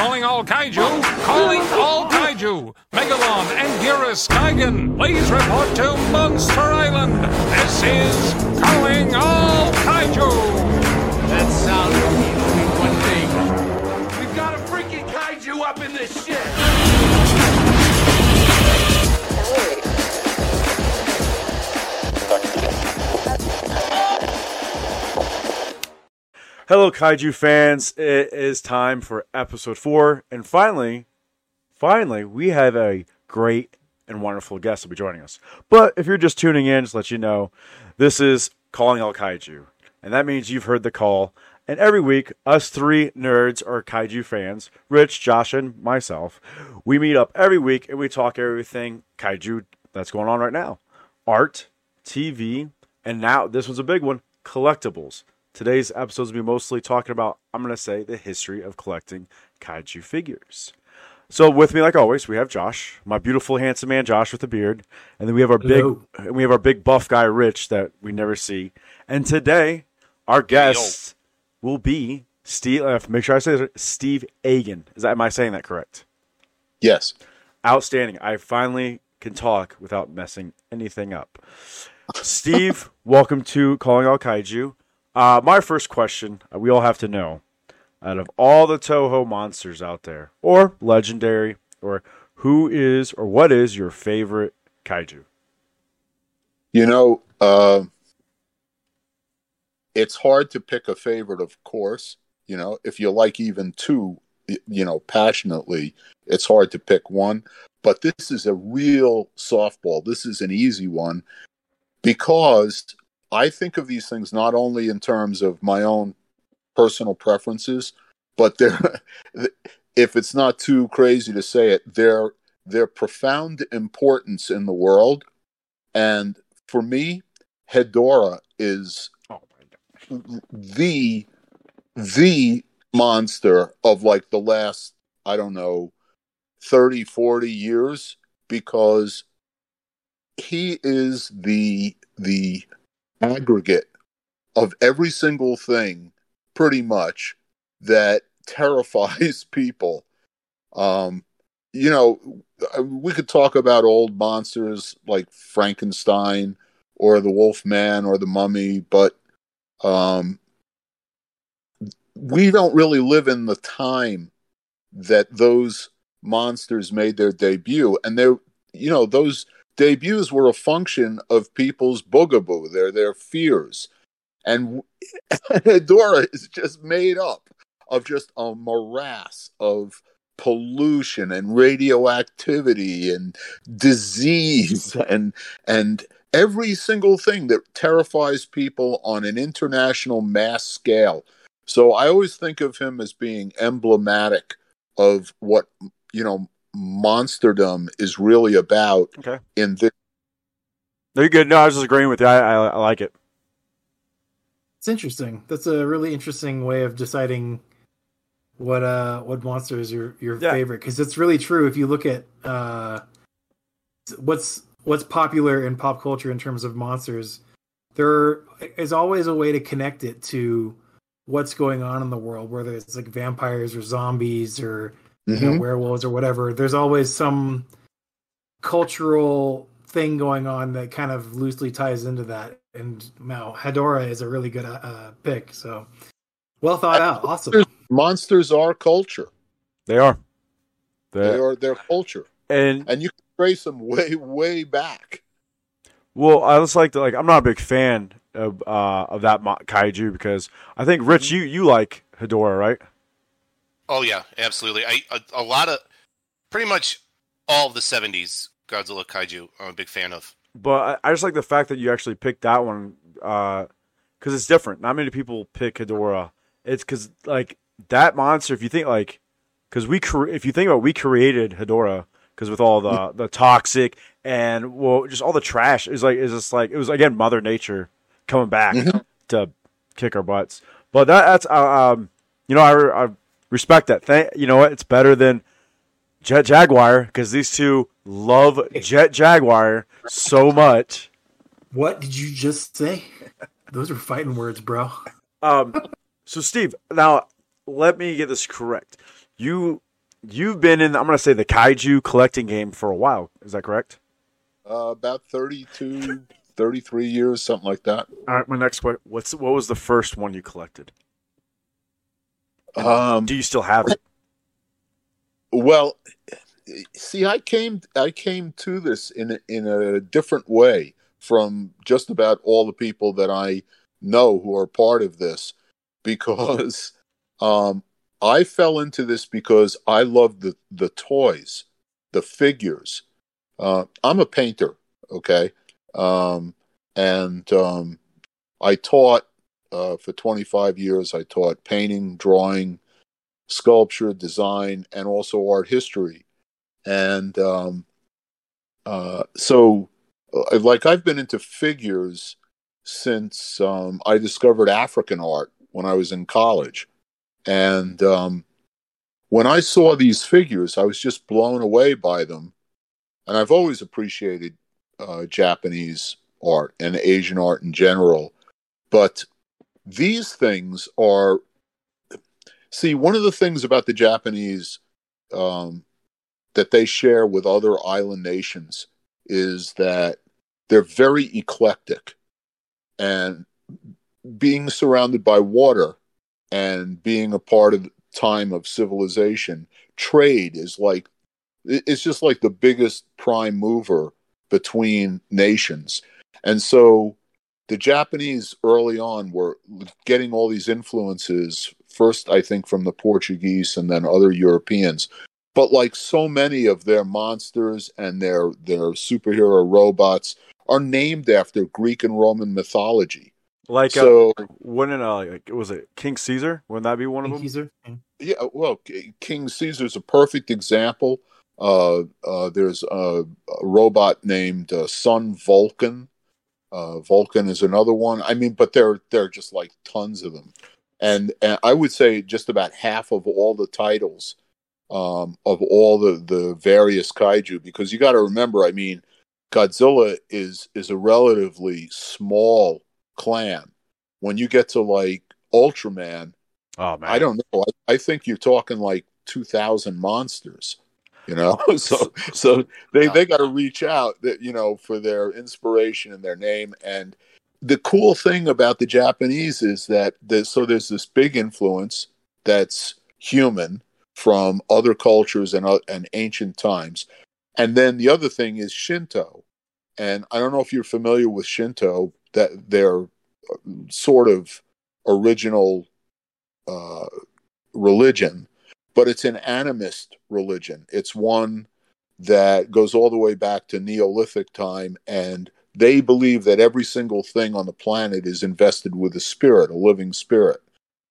calling all kaiju, calling all kaiju. Megalon and Gearus please report to Monster Island. This is calling all kaiju. That sound Hello, Kaiju fans. It is time for episode four. And finally, finally, we have a great and wonderful guest will be joining us. But if you're just tuning in, just let you know, this is Calling All Kaiju. And that means you've heard the call. And every week, us three nerds are Kaiju fans, Rich, Josh, and myself. We meet up every week and we talk everything Kaiju that's going on right now art, TV, and now this was a big one collectibles. Today's episode will be mostly talking about, I'm going to say, the history of collecting kaiju figures. So with me, like always, we have Josh, my beautiful, handsome man, Josh with a beard, and then we have our Hello. big, and we have our big buff guy, Rich, that we never see. And today, our guest will be Steve. Uh, make sure I say it, Steve Agin. Is that am I saying that correct? Yes. Outstanding. I finally can talk without messing anything up. Steve, welcome to Calling All Kaiju. Uh, my first question, uh, we all have to know, out of all the Toho monsters out there, or legendary, or who is or what is your favorite kaiju? You know, uh, it's hard to pick a favorite, of course. You know, if you like even two, you know, passionately, it's hard to pick one. But this is a real softball. This is an easy one because I think of these things not only in terms of my own personal preferences, but they're, if it's not too crazy to say it, their their profound importance in the world. And for me, Hedorah is Oh the the monster of like the last i don't know 30 40 years because he is the the aggregate of every single thing pretty much that terrifies people. Um you know we could talk about old monsters like frankenstein or the wolf man or the mummy but um we don't really live in the time that those monsters made their debut. And they're you know those debuts were a function of people's boogaboo their their fears. And Dora is just made up of just a morass of pollution and radioactivity and disease and and every single thing that terrifies people on an international mass scale. So I always think of him as being emblematic of what you know monsterdom is really about Okay, in this. no, you're good. No, I was just agreeing with you. I, I, I like it. It's interesting. That's a really interesting way of deciding what uh what monster is your your Yeah. favorite because it's really true if you look at uh what's what's popular in pop culture in terms of monsters there is always a way to connect it to what's going on in the world whether it's like vampires or zombies or you know, Mhm. werewolves or whatever. There's always some cultural thing going on that kind of loosely ties into that. And now Hedorah is a really good uh, pick. So well thought out. Awesome. Monsters are culture. They are. They They are their culture, and and you can trace them way, way back. Well, I just like to like. I'm not a big fan of uh of that mo- kaiju because I think Rich, you you like Hedorah, right? Oh yeah, absolutely. I a, a lot of pretty much all of the '70s Godzilla kaiju. I'm a big fan of. But I, I just like the fact that you actually picked that one because it's different. Not many people pick Hedorah. It's because like that monster. If you think like, because we cre- if you think about, it, we created Hedorah because with all the the toxic and well, just all the trash is like is just like it was again Mother Nature coming back to kick our butts. But that, that's uh, um, you know I, I respect that. Thank you know what it's better than Jet Jaguar because these two love Jet Jaguar so much. What did you just say? Those are fighting words, bro. Um, so Steve, now let me get this correct. You you've been in. I'm going to say the kaiju collecting game for a while. Is that correct? Uh, about 32, 33 years, something like that. All right. My next question: What's what was the first one you collected? Um, Do you still have it? Well, see, I came I came to this in a, in a different way from just about all the people that I know who are part of this, because um, I fell into this because I love the the toys, the figures. Uh, I'm a painter, okay, um, and um, I taught uh, for 25 years. I taught painting, drawing, sculpture, design, and also art history. And um, uh, so, uh, like, I've been into figures since um, I discovered African art when I was in college. And um, when I saw these figures, I was just blown away by them. And I've always appreciated uh, Japanese art and Asian art in general. But these things are see one of the things about the japanese um, that they share with other island nations is that they're very eclectic and being surrounded by water and being a part of time of civilization trade is like it's just like the biggest prime mover between nations. And so the Japanese early on were getting all these influences, first, I think, from the Portuguese and then other Europeans. But like so many of their monsters and their, their superhero robots are named after Greek and Roman mythology. Like, So, uh, wouldn't uh, like, was it King Caesar? Wouldn't that be one of them? Caesar. yeah, well, K- King Caesar's a perfect example. Uh, uh, there's a, a robot named uh, Sun Vulcan. Uh, Vulcan is another one. I mean, but there there are just like tons of them, and, and I would say just about half of all the titles um, of all the the various kaiju. Because you got to remember, I mean, Godzilla is is a relatively small clan. When you get to like Ultraman, Oh man, I don't know. I, I think you're talking like two thousand monsters. You know, so so they they got to reach out that you know for their inspiration and their name. And the cool thing about the Japanese is that there's, so there's this big influence that's human from other cultures and uh, and ancient times. And then the other thing is Shinto. And I don't know if you're familiar with Shinto, that their sort of original uh, religion, but it's an animist religion. It's one that goes all the way back to Neolithic time, and they believe that every single thing on the planet is invested with a spirit, a living spirit.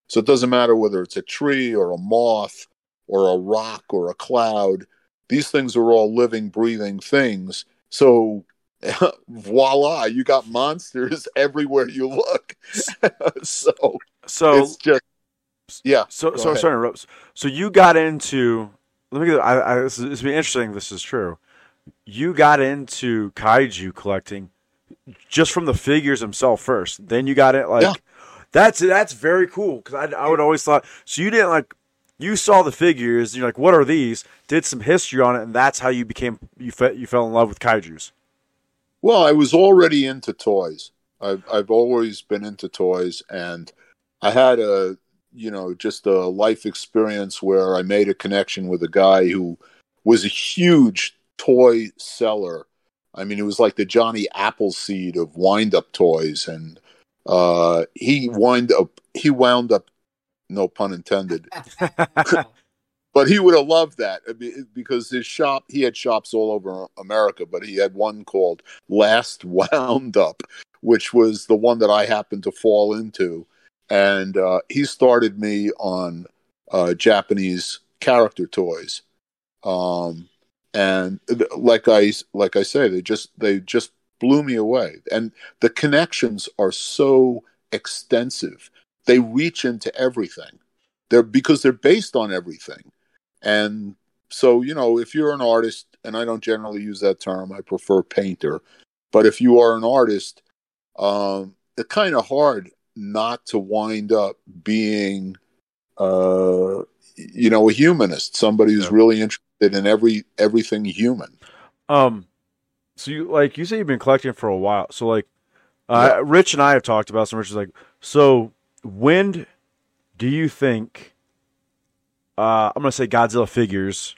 So it doesn't matter whether it's a tree or a moth or a rock or a cloud, these things are all living, breathing things. So voila, you got monsters everywhere you look. so so it's just yeah. so so ahead. sorry, to interrupt. so you got into. Let me get. I, I this is it's be interesting. This is true. You got into kaiju collecting just from the figures themselves first. Then you got it like Yeah. that's that's very cool because I I would always thought so you didn't like you saw the figures you're like what are these did some history on it and that's how you became you fe- you fell in love with kaiju's. Well, I was already into toys. I've I've always been into toys, and I had a you know just a life experience where I made a connection with a guy who was a huge toy seller. I mean, it was like the Johnny Appleseed of wind up toys, and uh, he wind up he wound up, no pun intended, but he would have loved that mean, because his shop he had shops all over America, but he had one called Last Wound Up, which was the one that I happened to fall into, and uh, he started me on uh, Japanese character toys, um, and like I like I say, they just they just blew me away, and the connections are so extensive; they reach into everything. They're because they're based on everything. And so, you know, if you're an artist, and I don't generally use that term, I prefer painter, but if you are an artist, um, it's kind of hard not to wind up being, uh, you know a humanist, somebody who's Yeah. really interested in every everything human. Um, so you like you say you've been collecting for a while. So like, uh, Rich and I have talked about some. Rich is like, so when do you think? Uh, I'm gonna say Godzilla figures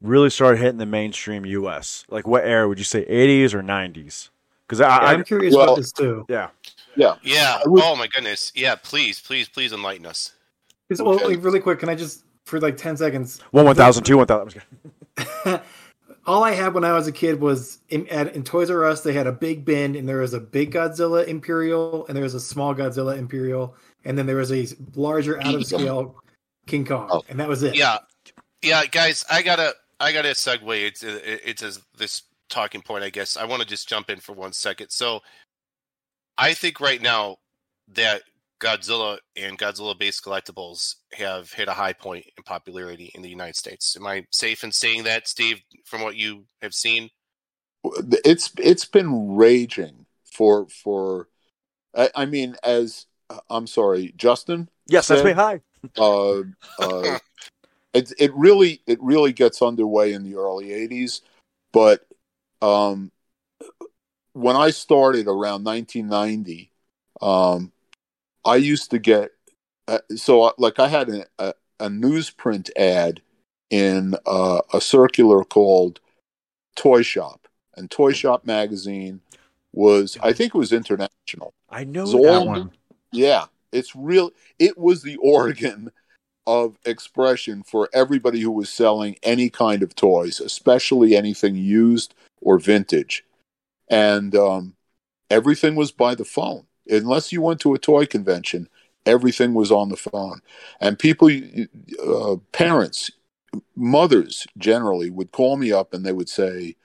really started hitting the mainstream U.S. Like, what era would you say? 80s or 90s? Because I, I, I'm curious well- about this too. yeah, Yeah, Yeah. Would- oh my goodness. Yeah. Please, please, please enlighten us. 'Cause, well, like, really quick, can I just for like ten seconds? one one thousand, two one thousand. All I had when I was a kid was in, at, in Toys R Us. They had a big bin, and there was a big Godzilla Imperial, and there was a small Godzilla Imperial, and then there was a larger, out of scale King Kong, Oh. and that was it. Yeah. Yeah, guys, I gotta, I gotta segue. It's, it's a, this talking point, I guess. I want to just jump in for one second. So, I think right now that Godzilla and Godzilla-based collectibles have hit a high point in popularity in the United States. Am I safe in saying that, Steve? From what you have seen? it's it's been raging for for. I, I mean, as I'm sorry, Justin. Yes, that's said, me. Hi. uh, uh, it it really it really gets underway in the early '80s, but um, when I started around 1990, um, I used to get uh, so uh, like I had a, a, a newsprint ad in uh, a circular called Toy Shop, and Toy Shop magazine was I think it was international. I know that one. Yeah, it's real. It was the organ of expression for everybody who was selling any kind of toys, especially anything used or vintage. And um, everything was by the phone. Unless you went to a toy convention, everything was on the phone. And people, uh, parents, mothers generally would call me up and they would say,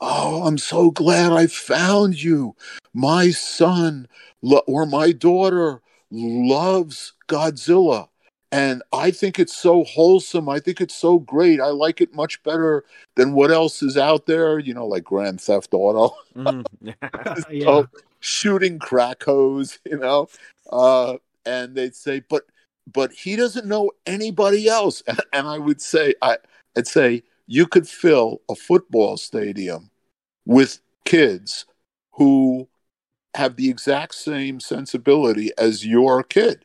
Oh, I'm so glad I found you. My son lo- or my daughter loves Godzilla. And I think it's so wholesome. I think it's so great. I like it much better than what else is out there, you know, like Grand Theft Auto, Mhm. yeah. Oh, shooting crack hose, you know. Uh, and they'd say, but but he doesn't know anybody else. And, and I would say, I, I'd say, you could fill a football stadium with kids who have the exact same sensibility as your kid.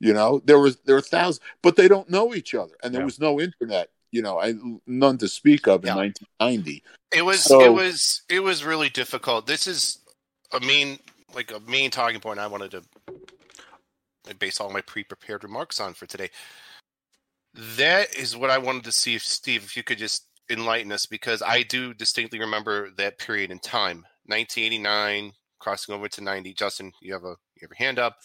You know, there was there were thousands, but they don't know each other, and there Yeah. was no internet. You know, I, none to speak of in Yeah. 1990. It was So- it was it was really difficult. This is a main like a main talking point I wanted to base all my pre-prepared remarks on for today. That is what I wanted to see if Steve if you could just enlighten us because I do distinctly remember that period in time. 1989 crossing over to 90. Justin, you have a you have your hand up.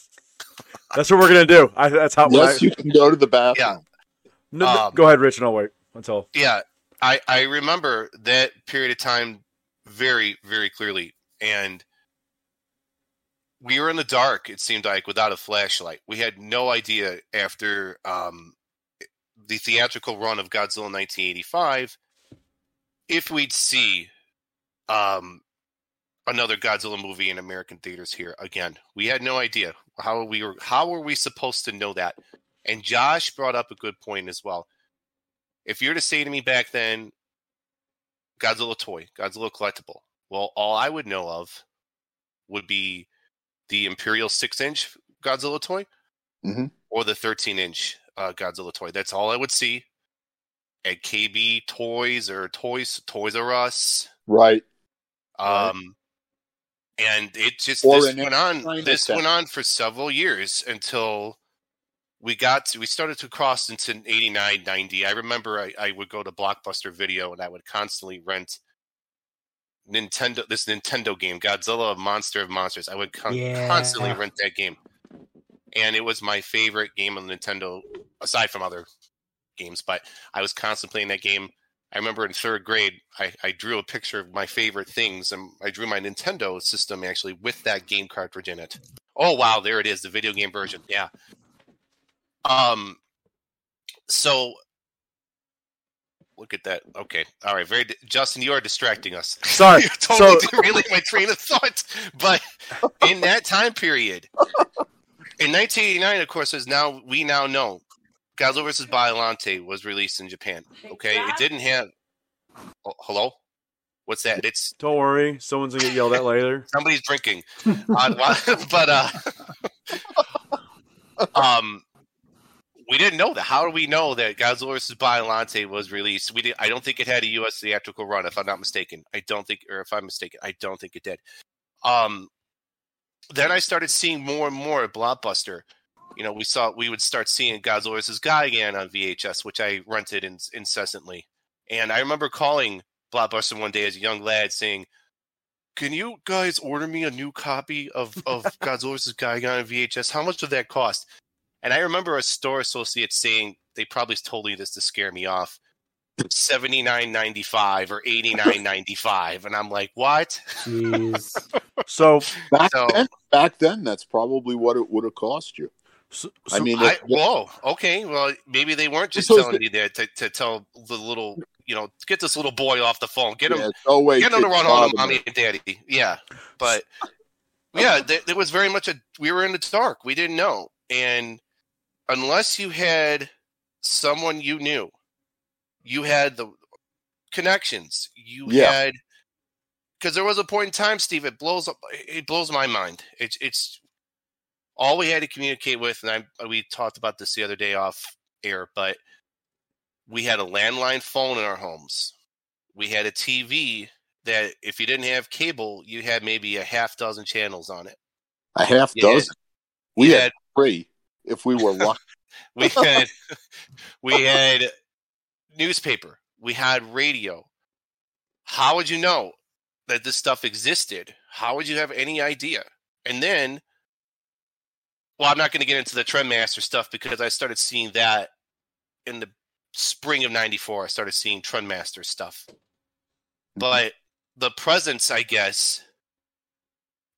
That's what we're gonna do. I, that's how. Yes, I, you can go to the bathroom. Yeah. no, no, um, go ahead, Rich, and I'll wait until. Yeah, I I remember that period of time very very clearly, and we were in the dark. It seemed like without a flashlight, we had no idea after um, the theatrical run of Godzilla 1985 if we'd see um, another Godzilla movie in American theaters here again. We had no idea how are we. How were we supposed to know that? And Josh brought up a good point as well if you were to say to me back then, Godzilla toy, Godzilla collectible, well, all I would know of would be the Imperial six inch Godzilla toy Mhm. or the 13 inch uh, Godzilla toy. That's all I would see at KB Toys or Toys Toys R Us. Right. Right. And it just Or this went on. Chinatown. This went on for several years until we got to, we started to cross into 89, 90. I remember I, I would go to Blockbuster Video and I would constantly rent Nintendo this Nintendo game, Godzilla Monster of Monsters. I would con- Yeah. constantly rent that game, and it was my favorite game on Nintendo, aside from other games. But I was constantly playing that game. I remember in third grade, I, I drew a picture of my favorite things, and I drew my Nintendo system actually with that game cartridge in it. Oh wow, there it is, the video game version. Yeah. Um. So, look at that. Okay, all right. Very, Justin, you are distracting us. Sorry. You're totally So- derailing my train of thought. But in that time period, in 1989, of course, as now we now know, Godzilla vs. Biollante was released in Japan. Okay, it didn't have. Oh, hello, what's that? It's Don't worry, someone's gonna get yelled at later. somebody's drinking. uh, but uh, um, we didn't know that. How do we know that Godzilla vs. Biollante was released? We did. I don't think it had a U.S. theatrical run, if I'm not mistaken. I don't think, or if I'm mistaken, I don't think it did. Um, then I started seeing more and more Blockbuster. You know, we saw we would start seeing Godzilla vs. Gigan on VHS, which I rented in, incessantly. And I remember calling Blockbuster one day as a young lad saying, "Can you guys order me a new copy of of Godzilla vs. Gigan on VHS? How much would that cost?" And I remember a store associate saying they probably told me this to scare me off. Seventy nine ninety five or eighty nine ninety five, and I'm like, what? Jeez. So, Back So- then, back then, that's probably what it would have cost you. So, I mean, I, whoa, okay. Well, maybe they weren't just telling you that to, to tell the little, you know, get this little boy off the phone, get him, yeah, no way. get him to run home mommy and daddy. Yeah, but yeah, th- there was very much a we were in the dark. We didn't know, and unless you had someone you knew, you had the connections. You Yeah. had because there was a point in time, Steve. It blows up. It blows my mind. It's it's all we had to communicate with, and I we talked about this the other day off air, but we had a landline phone in our homes. We had a TV that if you didn't have cable, you had maybe a half dozen channels on it. A half Yeah. dozen. We had had three if we were lucky. we had we had newspaper we had radio how would you know that this stuff existed how would you have any idea and then well i'm not going to get into the trendmaster stuff because i started seeing that in the spring of 94 i started seeing trendmaster stuff but the presence i guess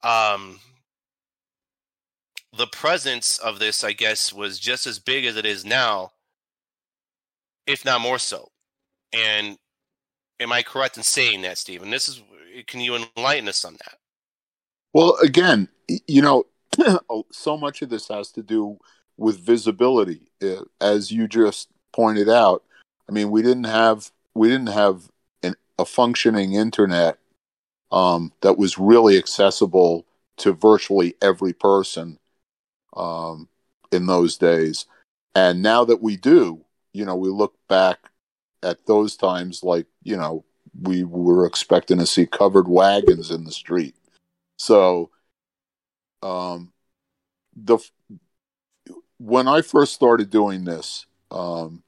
um the presence of this, I guess, was just as big as it is now, if not more so. And am I correct in saying that, Stephen? This is can you enlighten us on that? Well, again, you know, so much of this has to do with visibility. Uh, As you just pointed out, I mean, we didn't have we didn't have an, a functioning internet um, that was really accessible to virtually every person um, in those days. And now that we do, you know, we look back at those times like, you know, we were expecting to see covered wagons in the street. So, um, the when I first started doing this, um,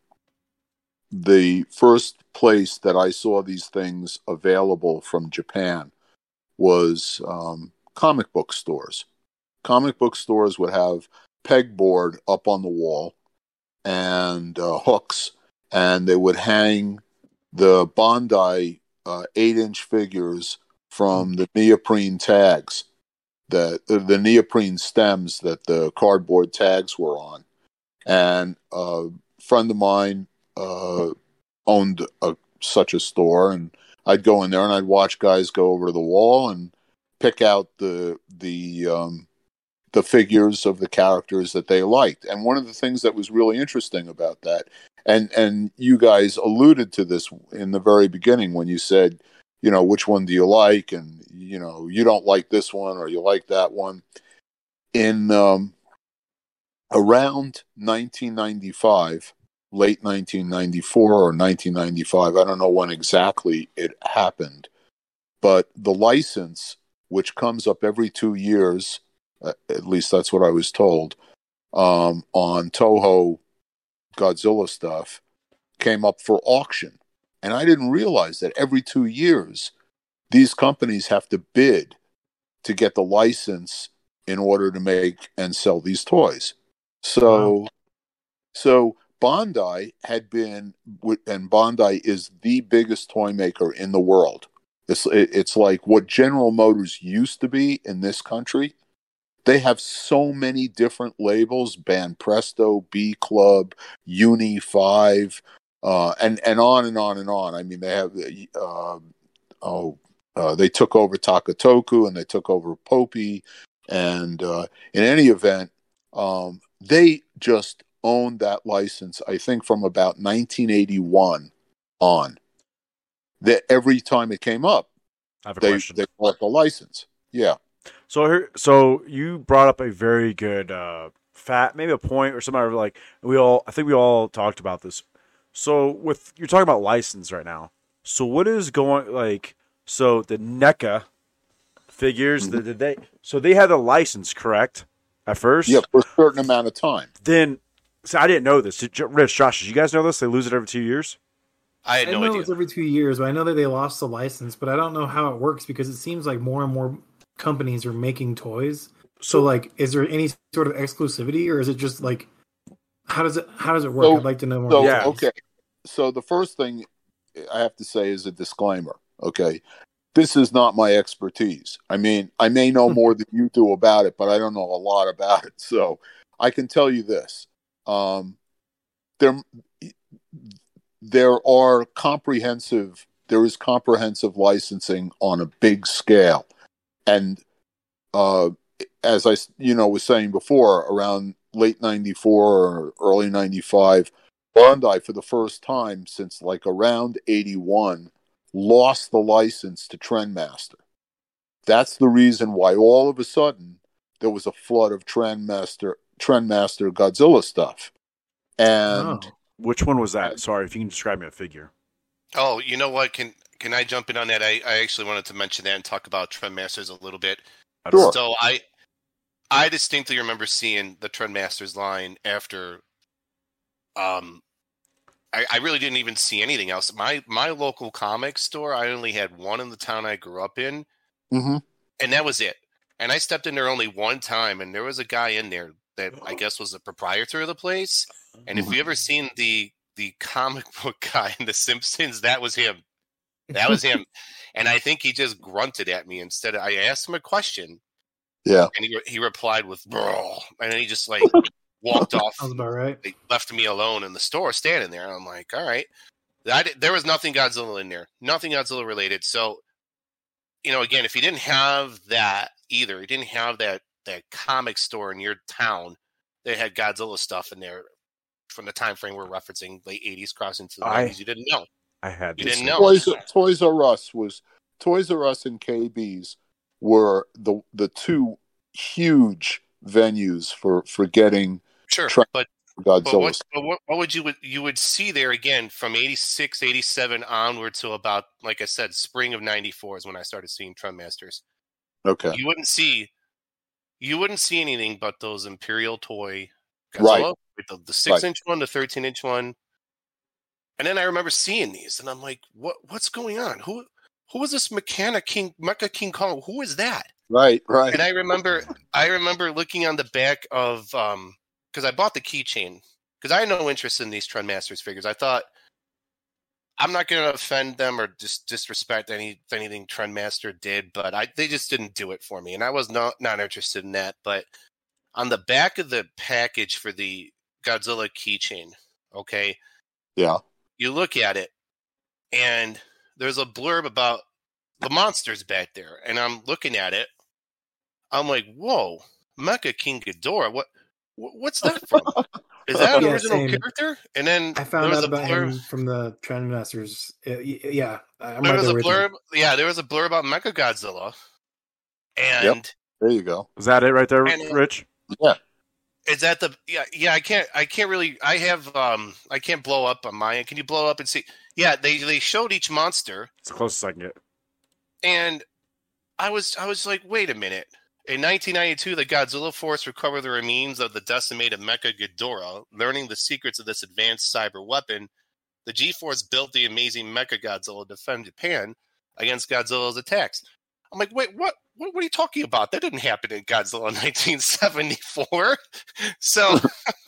the first place that I saw these things available from Japan was um, comic book stores. Comic book stores would have pegboard up on the wall and uh, hooks, and they would hang the Bandai uh, eight-inch figures from the neoprene tags that the neoprene stems that the cardboard tags were on. And a friend of mine uh, owned a, such a store, and I'd go in there and I'd watch guys go over the wall and pick out the the um, the figures of the characters that they liked. And one of the things that was really interesting about that, and and you guys alluded to this in the very beginning when you said, you know, which one do you like, and you know, you don't like this one or you like that one. In um, around 1995, late 1994 or 1995, I don't know when exactly it happened, but the license, which comes up every two years, at least that's what I was told, um, on Toho Godzilla stuff, came up for auction. And I didn't realize that every two years, these companies have to bid to get the license in order to make and sell these toys. So, so Bandai had been, and Bandai is the biggest toy maker in the world. It's it's like what General Motors used to be in this country. They have so many different labels: Banpresto, B Club, Uni Five, uh, and and on and on and on. I mean, they have uh, oh, uh, they took over Takatoku and they took over Popy, and uh, in any event, um, they just owned that license, I think, from about 1981 on. That every time it came up, I have a they question. they bought the license. Yeah. So here, so you brought up a very good uh, fat, maybe a point or something. Like we all, I think we all talked about this. So with you're talking about license right now. So what is going like? So the NECA figures, mm-hmm. the, did they? So they had a license, correct? At first, Yeah, for a certain amount of time. Then, so I didn't know this. Did, you- Rich, Josh, did you guys know this? They lose it every two years. I had I no know idea. it's every two years, but I know that they lost the license, but I don't know how it works because it seems like more and more companies are making toys. So, like, is there any sort of exclusivity, or is it just like, how does it how does it work? So- I'd like to know more. So Yeah. okay. So the first thing I have to say is a disclaimer. Okay. This is not my expertise. I mean, I may know more than you do about it, but I don't know a lot about it. So I can tell you this. Um, there there are comprehensive there is comprehensive licensing on a big scale. And uh as I you know was saying before around late 94 or early 95 Bandai, for the first time since like around 81, lost the license to Trendmaster. That's the reason why all of a sudden there was a flood of Trendmaster, Trendmaster Godzilla stuff. And Oh. Which one was that? Sorry, if you can describe me a figure. Oh, you know what? Can can I jump in on that? I, I actually wanted to mention that and talk about Trendmasters a little bit. Sure. So I I distinctly remember seeing the Trendmasters line after um I, I really didn't even see anything else. My my local comic store, I only had one in the town I grew up in, Mhm. and that was it. And I stepped in there only one time, and there was a guy in there that I guess was the proprietor of the place. And if you ever seen the the comic book guy in The Simpsons, that was him. That was him. and I think he just grunted at me instead. Of, I asked him a question, yeah, and he re- he replied with "Bro," and then he just like walked off. Sounds about right. They left me alone in the store, standing there. I'm like, all right. I di- there was nothing Godzilla in there, nothing Godzilla related. So, you know, again, if you didn't have that either, you didn't have that that comic store in your town that had Godzilla stuff in there from the time frame we're referencing, late '80s, crossing to the I- '90s. You didn't know. I had You this. didn't know. Toys, Toys R Us was Toys R Us and KB's were the the two huge venues for for getting Sure, Try- but But Godzilla. what, but what, what would you would you would see there again from 86, 87 onward to about like I said, spring of '94 is when I started seeing Trendmasters. okay, You wouldn't see, you wouldn't see anything but those Imperial toy Right. Godzilla, with the, the six Right. inch one, the thirteen inch one, and then I remember seeing these, and I'm like, what What's going on? Who Who is this Mechanic King Mecha King Kong? Who is that? right, right. and I remember I remember looking on the back of um because I bought the keychain because I had no interest in these Trendmasters figures. I thought I'm not going to offend them or just disrespect any anything Trendmaster did, but I they just didn't do it for me, and I was not not interested in that. But on the back of the package for the Godzilla keychain, okay, yeah, you look at it and there's a blurb about the monsters back there and i'm looking at it i'm like whoa mecha king Ghidorah. what wh- what's that from is that an Yeah, original same. character and then I found there was out a about blurb, him from the Trendmasters. Uh, Yeah, I'm there right was there a with you. blurb yeah there was a blurb about mecha godzilla and there you go. Is that it right there, And, Rich? is that the yeah yeah i can't i can't really i have um i can't blow up on my end can you blow up and see yeah they they showed each monster It's the closest I can get. and I was I was like, wait a minute. In 1992, the Godzilla Force recovered the remains of the decimated Mecha Ghidorah. Learning the secrets of this advanced cyber weapon, the G-Force built the amazing Mecha Godzilla to defend Japan against Godzilla's attacks. I'm like, wait, what? What, what are you talking about? That didn't happen in Godzilla in 1974. so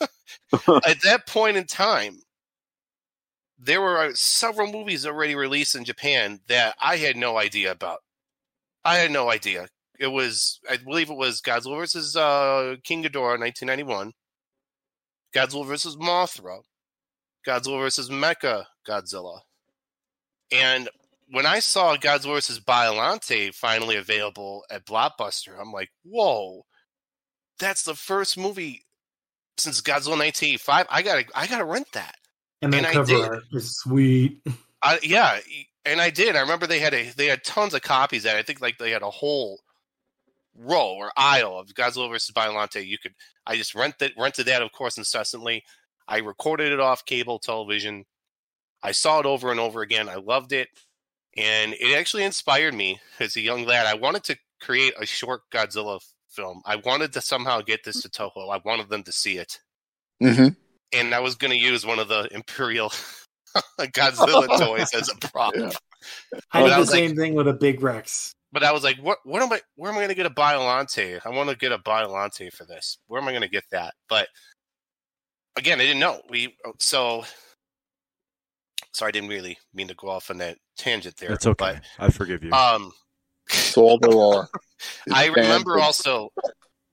at that point in time, there were uh, several movies already released in Japan that I had no idea about. I had no idea. It was, I believe it was Godzilla versus uh, King Ghidorah, 1991. Godzilla versus Mothra. Godzilla versus Mecha Godzilla. And when I saw Godzilla versus Biollante finally available at Blockbuster, I'm like, whoa, that's the first movie since Godzilla 1985. I gotta I gotta rent that. And that And I cover did. art is sweet. I, yeah, and I did. I remember they had a they had tons of copies. That I think like they had a whole row or aisle of Godzilla versus Biollante. You could I just rented rented that, of course, incessantly. I recorded it off cable television. I saw it over and over again. I loved it, and it actually inspired me as a young lad. I wanted to create a short Godzilla film. I wanted to somehow get this to Toho. I wanted them to see it, hmm and I was going to use one of the Imperial Godzilla toys as a prop. Yeah. I did I the was like- same thing with a big Rex. but I was like, what? What am I? Where am I going to get a Biollante? I want to get a Biollante for this. Where am I going to get that? But again, I didn't know. We so sorry, I didn't really mean to go off on that tangent there. That's okay. I forgive you. But, um, That's all there are. I remember also,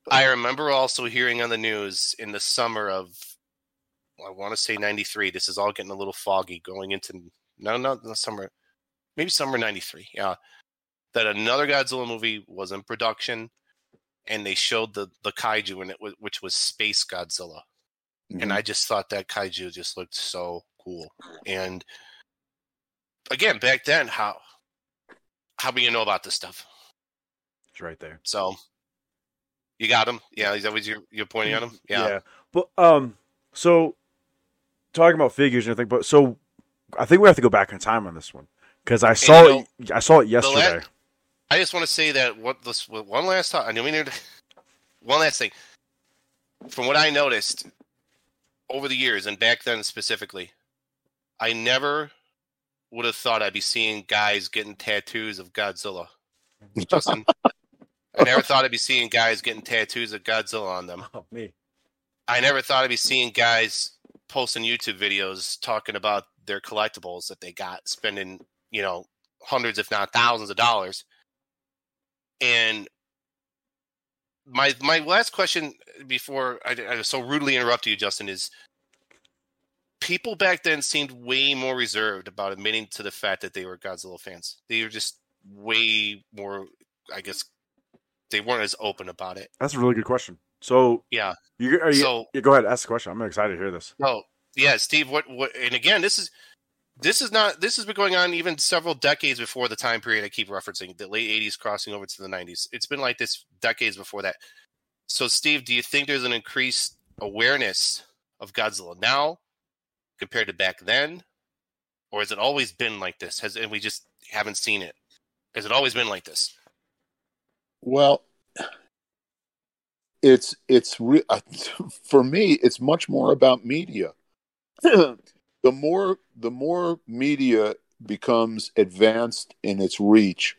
I remember also hearing on the news in the summer of, I want to say '93. This is all getting a little foggy going into no, no, no summer, maybe summer '93. Yeah, that another Godzilla movie was in production, and they showed the the kaiju in it, wh- which was Space Godzilla, of- and I just thought that kaiju just looked so cool. And again, back then, how how do you know about this stuff? it's right there. So you got him. Yeah, is that what you're you're pointing at him? Yeah. Yeah. But um, so talking about figures and everything, but so I think we have to go back in time on this one because I saw you it. I saw it yesterday. I just want to say that what this one last time. I know we need one last thing. From what I noticed over the years and back then specifically, I never would have thought I'd be seeing guys getting tattoos of Godzilla. Justin, I never thought I'd be seeing guys getting tattoos of Godzilla on them. Oh, me. I never thought I'd be seeing guys posting YouTube videos talking about their collectibles that they got, spending, you know, hundreds, if not thousands of dollars. And my my last question before I, I so rudely interrupt you, Justin, is people back then seemed way more reserved about admitting to the fact that they were Godzilla fans. They were just way more, I guess, they weren't as open about it. That's a really good question. So Yeah. you are you, So- yeah, go ahead, ask the question. I'm excited to hear this. Oh, yeah, Steve. What? What? And again, this is this is not this has been going on even several decades before the time period I keep referencing, the late '80s crossing over to the '90s. It's been like this decades before that. So, Steve, do you think there's an increased awareness of Godzilla now compared to back then, or has it always been like this? Has and we just haven't seen it? Has it always been like this? Well, it's it's re- for me. It's much more about media. the more the more media becomes advanced in its reach,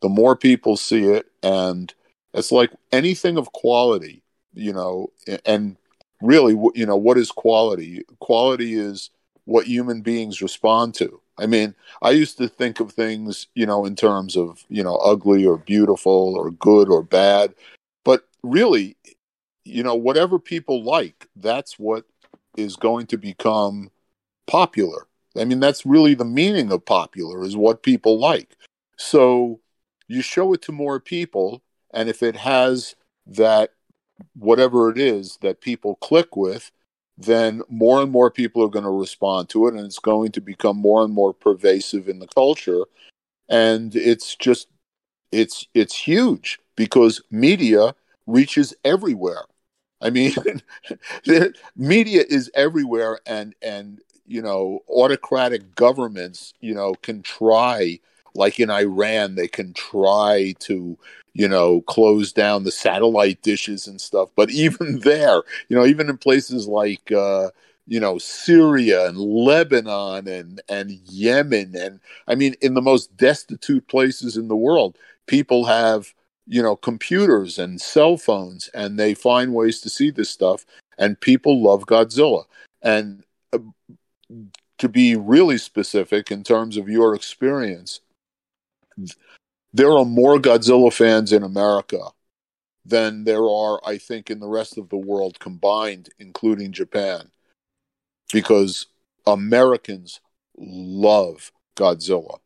the more people see it, and it's like anything of quality, you know. And really, you know, what is quality? Quality is what human beings respond to. I mean, I used to think of things, you know, in terms of, you know, ugly or beautiful or good or bad. Really, you know, whatever people like, that's what is going to become popular. I mean, that's really the meaning of popular is what people like. So you show it to more people, and if it has that, whatever it is that people click with, then more and more people are going to respond to it and it's going to become more and more pervasive in the culture and it's just it's it's huge because media reaches everywhere. I mean media is everywhere and and you know autocratic governments you know can try like in iran they can try to you know close down the satellite dishes and stuff. But even there you know even in places like uh you know Syria and Lebanon and and Yemen and I mean in the most destitute places in the world people have you know computers and cell phones and they find ways to see this stuff and people love Godzilla and uh, to be really specific in terms of your experience there are more Godzilla fans in America than there are, I think, in the rest of the world combined, including Japan, because Americans love Godzilla.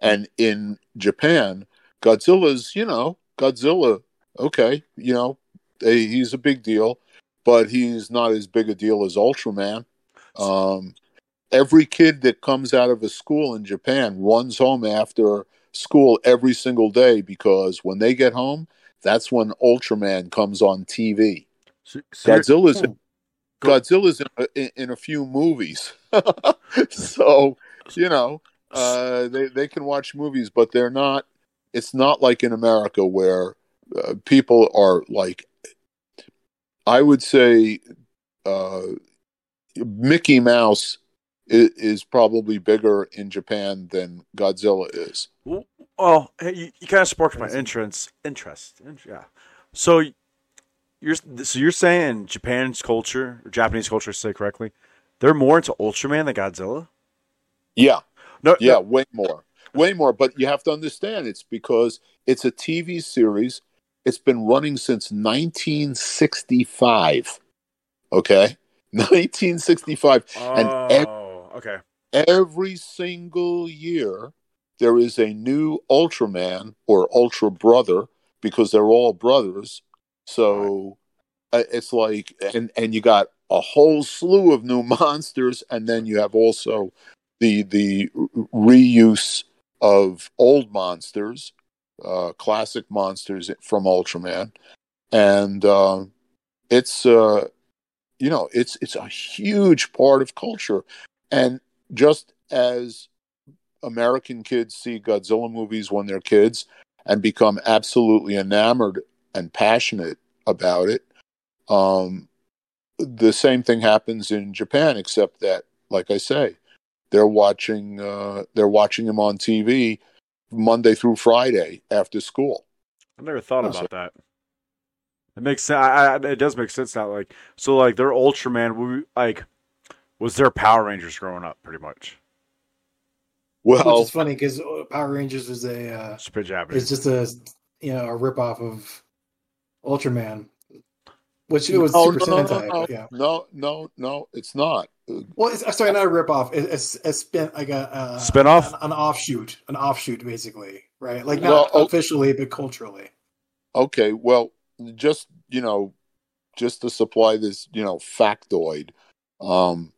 And in Japan, Godzilla's, you know, Godzilla, okay, you know, he's a big deal. but he's not as big a deal as Ultraman. Um, every kid that comes out of a school in Japan runs home after school every single day because when they get home, that's when Ultraman comes on TV. So, so you're- Godzilla's Go- Godzilla's in a, in, in a few movies, so you know uh, they they can watch movies, but they're not. It's not like in America where uh, people are like. I would say, uh, Mickey Mouse is, is probably bigger in Japan than Godzilla is. Well, hey, you, you kind of sparked my interest. Interest, yeah. So you're so you're saying Japan's culture or Japanese culture, say correctly, they're more into Ultraman than Godzilla. Yeah, No, yeah, no, way more, way more. But you have to understand, it's because it's a TV series. It's been running since 1965. Okay, 1965, and ev- oh, okay. every single year there is a new Ultraman or Ultra Brother because they're all brothers. So uh, it's like, and and you got a whole slew of new monsters, and then you have also the the reuse of old monsters, uh, classic monsters from Ultraman, and uh, it's uh, you know it's it's a huge part of culture, and just as American kids see Godzilla movies when they're kids and become absolutely enamored and passionate about it. Um, the same thing happens in Japan, except that, like I say, they're watching uh, they're watching him on TV Monday through Friday after school. I never thought Oh, about that. It makes sense. I, I, it does make sense now. Like so, like their Ultraman, we, like was their Power Rangers growing up, pretty much. Which Well, is funny because Power Rangers was a uh, Spit Japanese. it's just a you know a rip off of Ultraman, which it was no, Super no, no, Sentai. no, but yeah. no, no, no, it's not. Well, it's, sorry, not a rip off. It, it's a spin like a uh, Spin-off? an, an offshoot, an offshoot, basically, right? Like Well, not oh- officially, but culturally. Okay, well, just you know, just to supply this, you know, factoid. Um,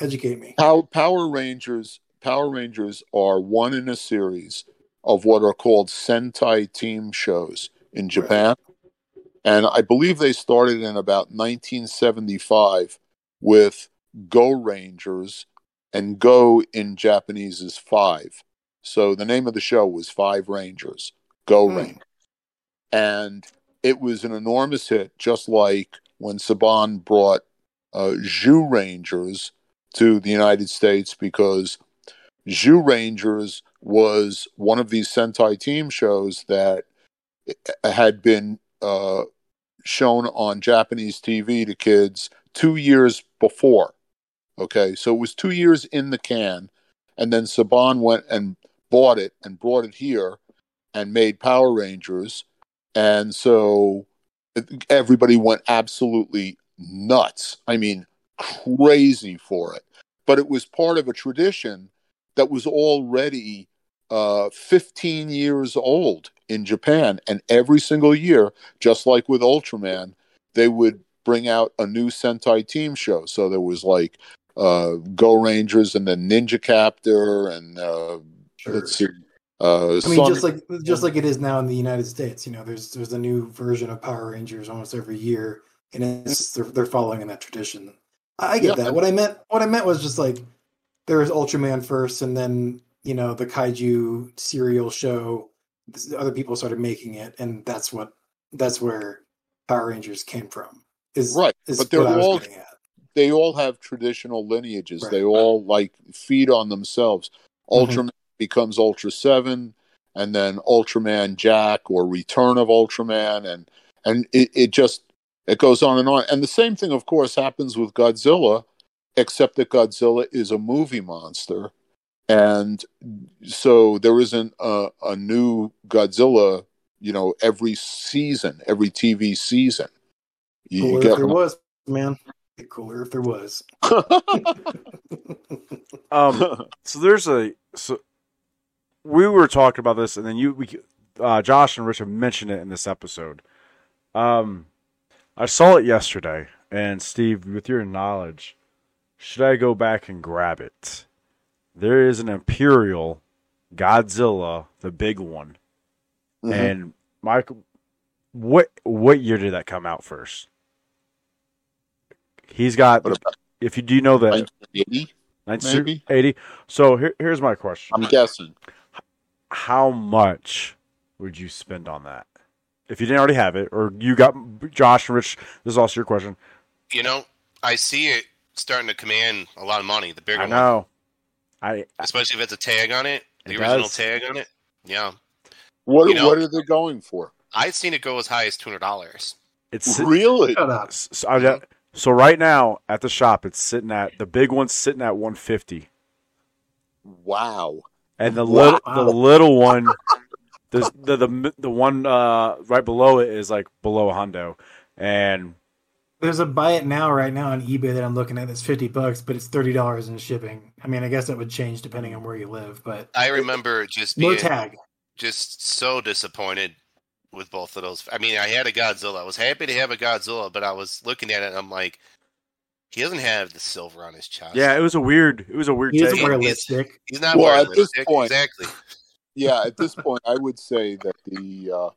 Educate me. Power, Power Rangers Power Rangers are one in a series of what are called Sentai team shows in Japan. And I believe they started in about 1975 with Go Rangers, and Go in Japanese is five. So the name of the show was Five Rangers, Go Hmm. Rangers. And it was an enormous hit, just like when Saban brought uh, Zyurangers to the United States because Zyurangers was one of these Sentai team shows that had been uh, shown on Japanese TV to kids two years before. Okay, so it was two years in the can, and then Saban went and bought it and brought it here and made Power Rangers, and so everybody went absolutely nuts. I mean, crazy for it. But it was part of a tradition that was already uh, 15 years old in Japan. And every single year, just like with Ultraman, they would bring out a new Sentai team show. So there was like uh, Go Rangers and then Ninja Captor and uh, Sure. let's see. Uh, I mean, just like just like it is now in the United States, you know, there's there's a new version of Power Rangers almost every year, and it's they're, they're following in that tradition. I, get Yeah. that. What I meant what I meant was just like there was Ultraman first, and then you know the kaiju serial show. Other people started making it, and that's what that's where Power Rangers came from. Is Right, Is but they're what I was all-. They all have traditional lineages. Right. They all like feed on themselves. Mhm. Ultraman becomes Ultra Seven, and then Ultraman Jack or Return of Ultraman, and and it, it just it goes on and on. And the same thing, of course, happens with Godzilla, except that Godzilla is a movie monster, and so there isn't a, a new Godzilla. You know, every season, every TV season. You- you get there was, man. Cooler if there was. Um, so there's a so we were talking about this, and then you we uh, Josh and Rich have mentioned it in this episode. Um, I saw it yesterday, and Steve, with your knowledge, should I go back and grab it? There is an Imperial Godzilla, the big one, Mhm. and Michael, what what year did that come out first? He's got. What about If you do you know that 1980? 1980. So here, here's my question: I'm guessing. How much would you spend on that if you didn't already have it, or you got Josh and Rich? This is also your question. You know, I see it starting to command a lot of money. The bigger I one. I especially if it's a tag on it, the It original does. tag on it. Yeah, What You know- what are they going for? I've seen it go as high as two hundred dollars. it's Really? Shut up. so, I- so right now at the shop, it's sitting at the big one's sitting at 150, Wow. and the Wow. little the little one, the the the, the one uh, right below it is like below a hundo, and There's a buy it now right now on eBay that I'm looking at that's fifty bucks, but it's thirty dollars in shipping. I mean, I guess that would change depending on where you live, but I remember just no being tag. just so disappointed with both of those. I mean, I had a Godzilla. I was happy to have a Godzilla, but I was looking at it and I'm like, he doesn't have the silver on his chest. yeah, it was a weird it was a weird He doesn't take. wear He's- lipstick. he's not Well, wearing at this point- exactly. Yeah, at this point, I would say that the uh,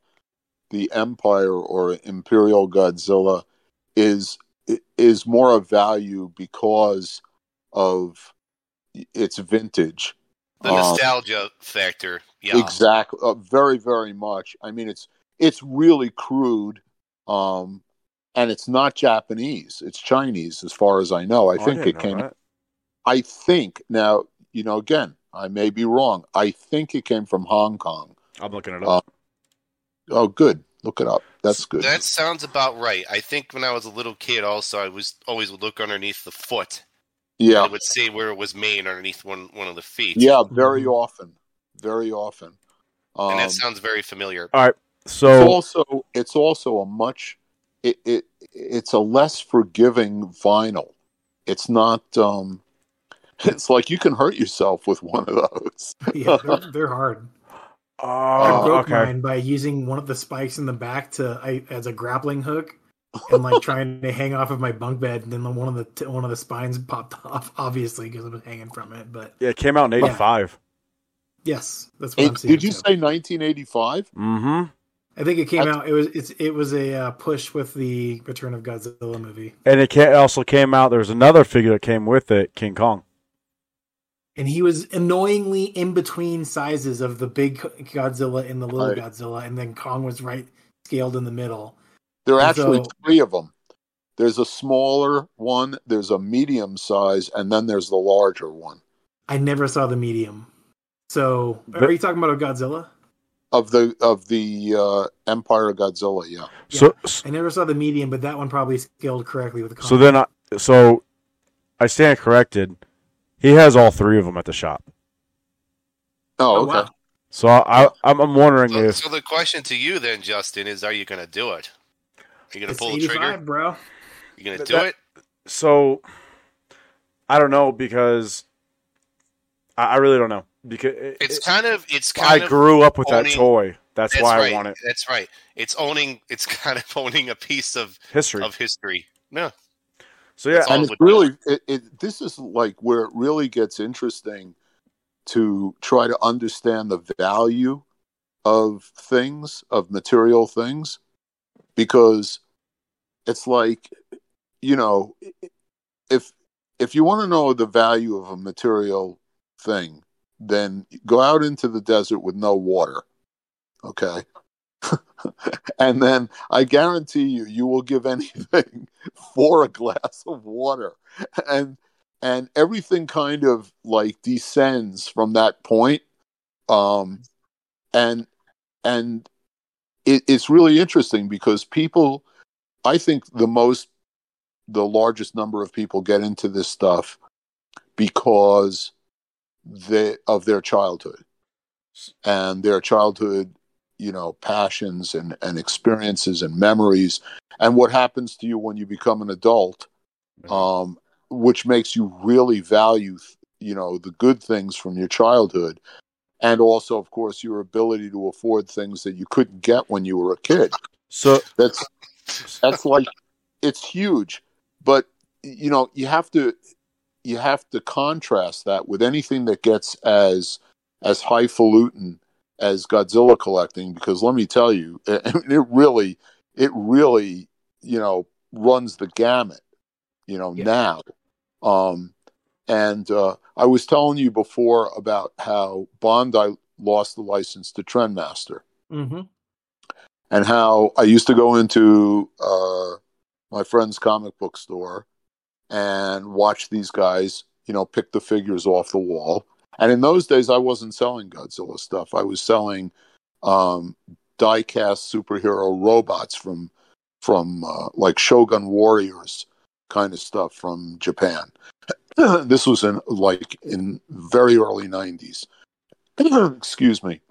the Empire or Imperial Godzilla is is more of value because of its vintage. The Um, nostalgia factor. Yeah. Exactly, uh, very very much. I mean, it's it's really crude, um, and it's not Japanese. It's Chinese, as far as I know. I Oh, think didn't it came. that. I think now, you know, again, I may be wrong. I think it came from Hong Kong. I'm looking it Uh, up. Oh, good. Look it up. That's good. That sounds about right. I think when I was a little kid, also, I was always would look underneath the foot. yeah, I would see where it was made underneath one one of the feet. yeah. Very Mhm. often, very often. Um, and that sounds very familiar. it's so also it's also a much it, it it's a less forgiving vinyl. It's not. um It's like you can hurt yourself with one of those. Yeah, they're, they're hard. I oh, broke okay. mine by using one of the spikes in the back to I, as a grappling hook, and like trying to hang off of my bunk bed. And then one of the t- one of the spines popped off, obviously because I was hanging from it. But Yeah, it came out in Yeah. '85. yes, that's what I'm It- seeing. did you too. say 1985? Mm-hmm. I think it came That's- out. It was it's it was a uh, push with the Return of Godzilla movie, And it ca- also came out. There was another figure that came with it, King Kong. and he was annoyingly in between sizes of the big Godzilla and the little Right. Godzilla, and then Kong was right scaled in the middle. There are And actually so- three of them. There's a smaller one, there's a medium size, and then there's the larger one. I never saw the medium. So, But- are you talking about a Godzilla? Of the of the uh, Empire Godzilla, yeah. So, I never saw the medium, but that one probably scaled correctly with the. so then, I, so I stand corrected. He has all three of them at the shop. Oh, Oh, okay. wow. So I, I'm, I'm wondering So, if so the question to you then, Justin, is: Are you going to do it? Are you going to pull the trigger? bro. You going to do that- it? so. I don't know because I, I really don't know because it, It's it- kind of. It's I kind of. I grew up with that toy. That's, That's why right. I want it. That's right. It's owning. It's kind of owning a piece of History. of history. No, so yeah, That's and it's really it, it, this is like where it really gets interesting to try to understand the value of things of material things because it's like you know if if you want to know the value of a material thing then go out into the desert with no water okay? And then i guarantee you you will give anything for a glass of water. And and everything kind of like descends from that point um and and it, it's really interesting because people i think the most the largest number of people get into this stuff because they of their childhood and their childhood you know passions and and experiences and memories and what happens to you when you become an adult um which makes you really value you know the good things from your childhood and also of course your ability to afford things that you couldn't get when you were a kid. So that's that's like it's huge, but you know you have to you have to contrast that with anything that gets as as highfalutin as Godzilla collecting because let me tell you, it, really it really you know runs the gamut you know Yeah. now um and uh, i was telling you before about how Bandai lost the license to Trendmaster Mm-hmm. and how i used to go into uh, my friend's comic book store and watch these guys you know pick the figures off the wall and in those days i wasn't selling godzilla stuff i was selling um, superhero robots from from uh, like Shogun Warriors kind of stuff from Japan. this was in like in very early 90s. Excuse me.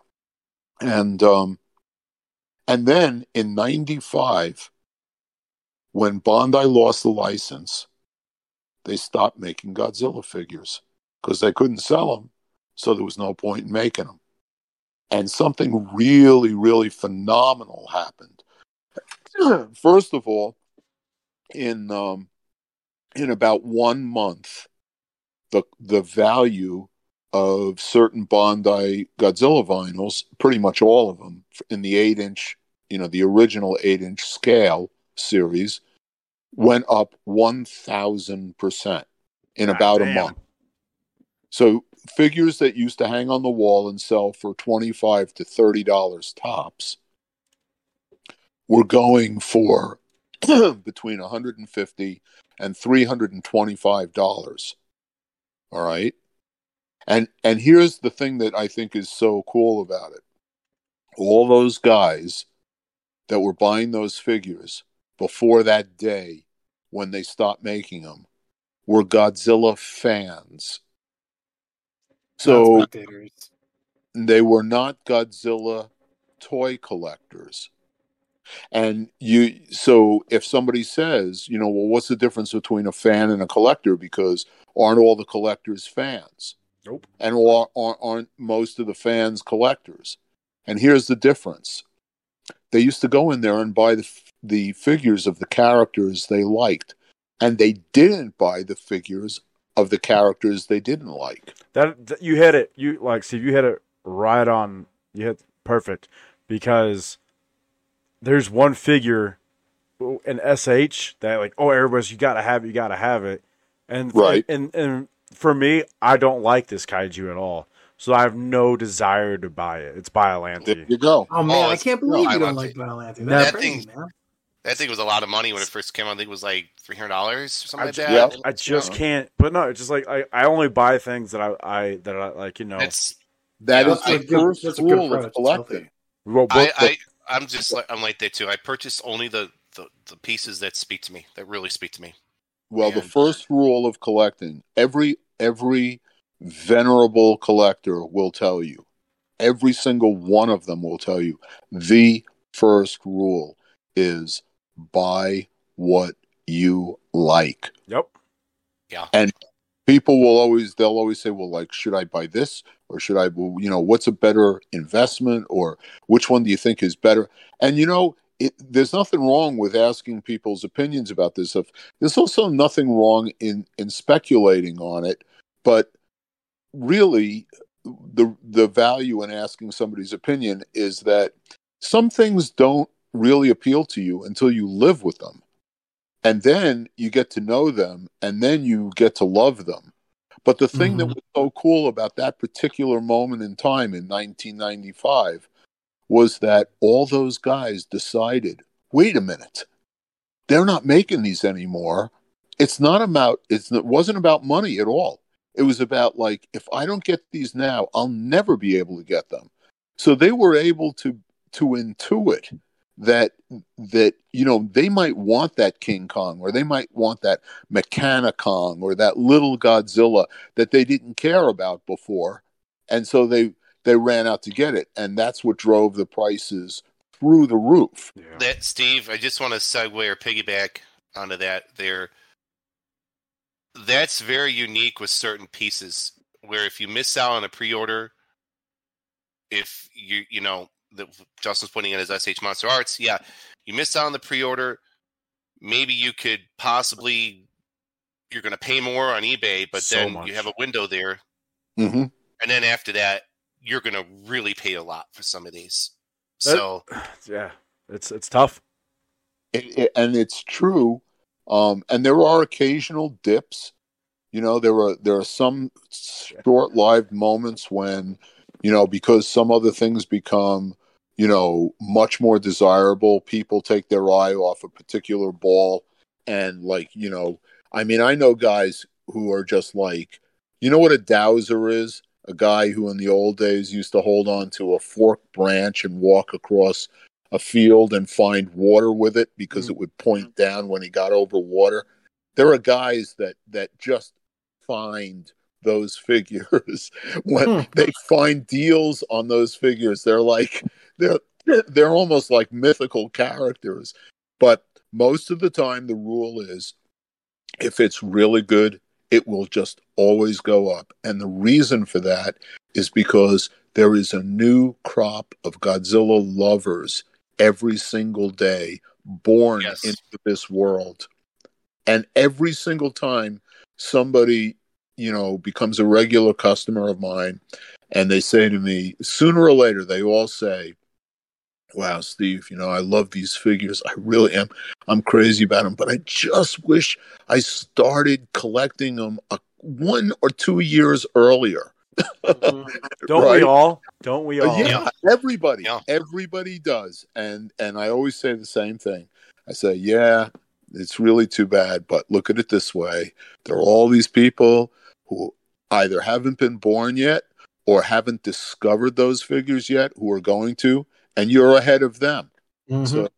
And um and then in 95 when Bandai lost the license, they stopped making Godzilla figures because they couldn't sell them, so there was no point in making them. And something really really phenomenal happened first of all, in um, in about one month, the the value of certain Bandai Godzilla vinyls, pretty much all of them, in the eight inch, you know, the original eight inch scale series, went up one thousand percent in God about a month. So figures that used to hang on the wall and sell for twenty five to thirty dollars tops were going for between 150 and 325 dollars. All right? And and here's the thing that i think is so cool about it. All those guys that were buying those figures before that day when they stopped making them were godzilla fans so they were not Godzilla toy collectors. And you, so if somebody says, you know, well, what's the difference between a fan and a collector? Because aren't all the collectors fans? Nope. And all, aren't, aren't most of the fans collectors? And here's the difference: they used to go in there and buy the the figures of the characters they liked, and they didn't buy the figures of the characters they didn't like. That, that you hit it. You like Steve. You hit it right on. You hit perfect because there's one figure in SH that like oh everybody's you gotta have it. You gotta have it. And Right. And and for me, I don't like this kaiju at all. So I have no desire to buy it. It's There Biollante. you go. Oh man, oh, I can't believe no, I you don't like it. Biollante. That That's That crazy, thing- man. That it was a lot of money when it first came out. I think it was like three hundred dollars or something I, like ju- that. Yeah. I just can't. But no, it's just like I, I only buy things that I, I that I like. You know, It's That Yeah, is I- the first that's a good rule of collecting. well, I, I I'm just like I'm like that too. I purchase only the, the the pieces that speak to me, that really speak to me. Well, the first rule of collecting, every every venerable collector will tell you, every single one of them will tell you, the first rule is buy what you like. yep. Yeah. And people will always they'll always say, well, like, should I buy this or should I, well, you know, what's a better investment or which one do you think is better? And you know, it, there's nothing wrong with asking people's opinions about this stuff. There's also nothing wrong in in speculating on it, but really, the the value in asking somebody's opinion is that some things don't really appeal to you until you live with them, and then you get to know them, and then you get to love them. But the thing that Mhm. was so cool about that particular moment in time in 1995 was that all those guys decided wait a minute, they're not making these anymore. It's not about, it's, it wasn't about money at all. It was about like, if I don't get these now, I'll never be able to get them. So they were able to, to intuit that, that, you know, they might want that King Kong or they might want that Mechani-Kong or that little Godzilla that they didn't care about before. And so they, they ran out to get it. And that's what drove the prices through the roof. Yeah. That Steve, I just want to segue or piggyback onto that there. That's very unique with certain pieces where if you miss out on a pre-order, if you you know that Justin's pointing at his SH Monster Arts, yeah, you missed out on the pre-order. maybe you could possibly you're going to pay more on eBay, but So then much. you have a window there, hmm and then after that, you're going to really pay a lot for some of these. That- So Yeah, it's it's tough. it, it- and it's true. Um, and there are occasional dips. You know, there are there are some short-lived moments when, you know, because some other things become, you know, much more desirable. People take their eye off a particular ball, and like, you know, I mean, I know guys who are just like, you know, what a dowser is. A guy who in the old days used to hold on to a forked branch and walk across a field and find water with it because it would point down when he got over water. There are guys that that just find those figures when Hmm. they find deals on those figures. They're like they're they're almost like mythical characters. But most of the time, the rule is if it's really good, it will just always go up. And the reason for that is because there is a new crop of Godzilla lovers every single day born Yes. into this world. And every single time somebody, you know, becomes a regular customer of mine and they say to me, sooner or later, they all say, Wow, Steve, you know, I love these figures. I really am. I'm crazy about them, but I just wish I started collecting them a, one or two years earlier. Mm-hmm. Don't we all? Don't we uh, all? Yeah, everybody, Yeah. everybody does, and and I always say the same thing. I say, yeah, it's really too bad, but look at it this way: there are all these people who either haven't been born yet or haven't discovered those figures yet, who are going to, and you're ahead of them. Mhm. So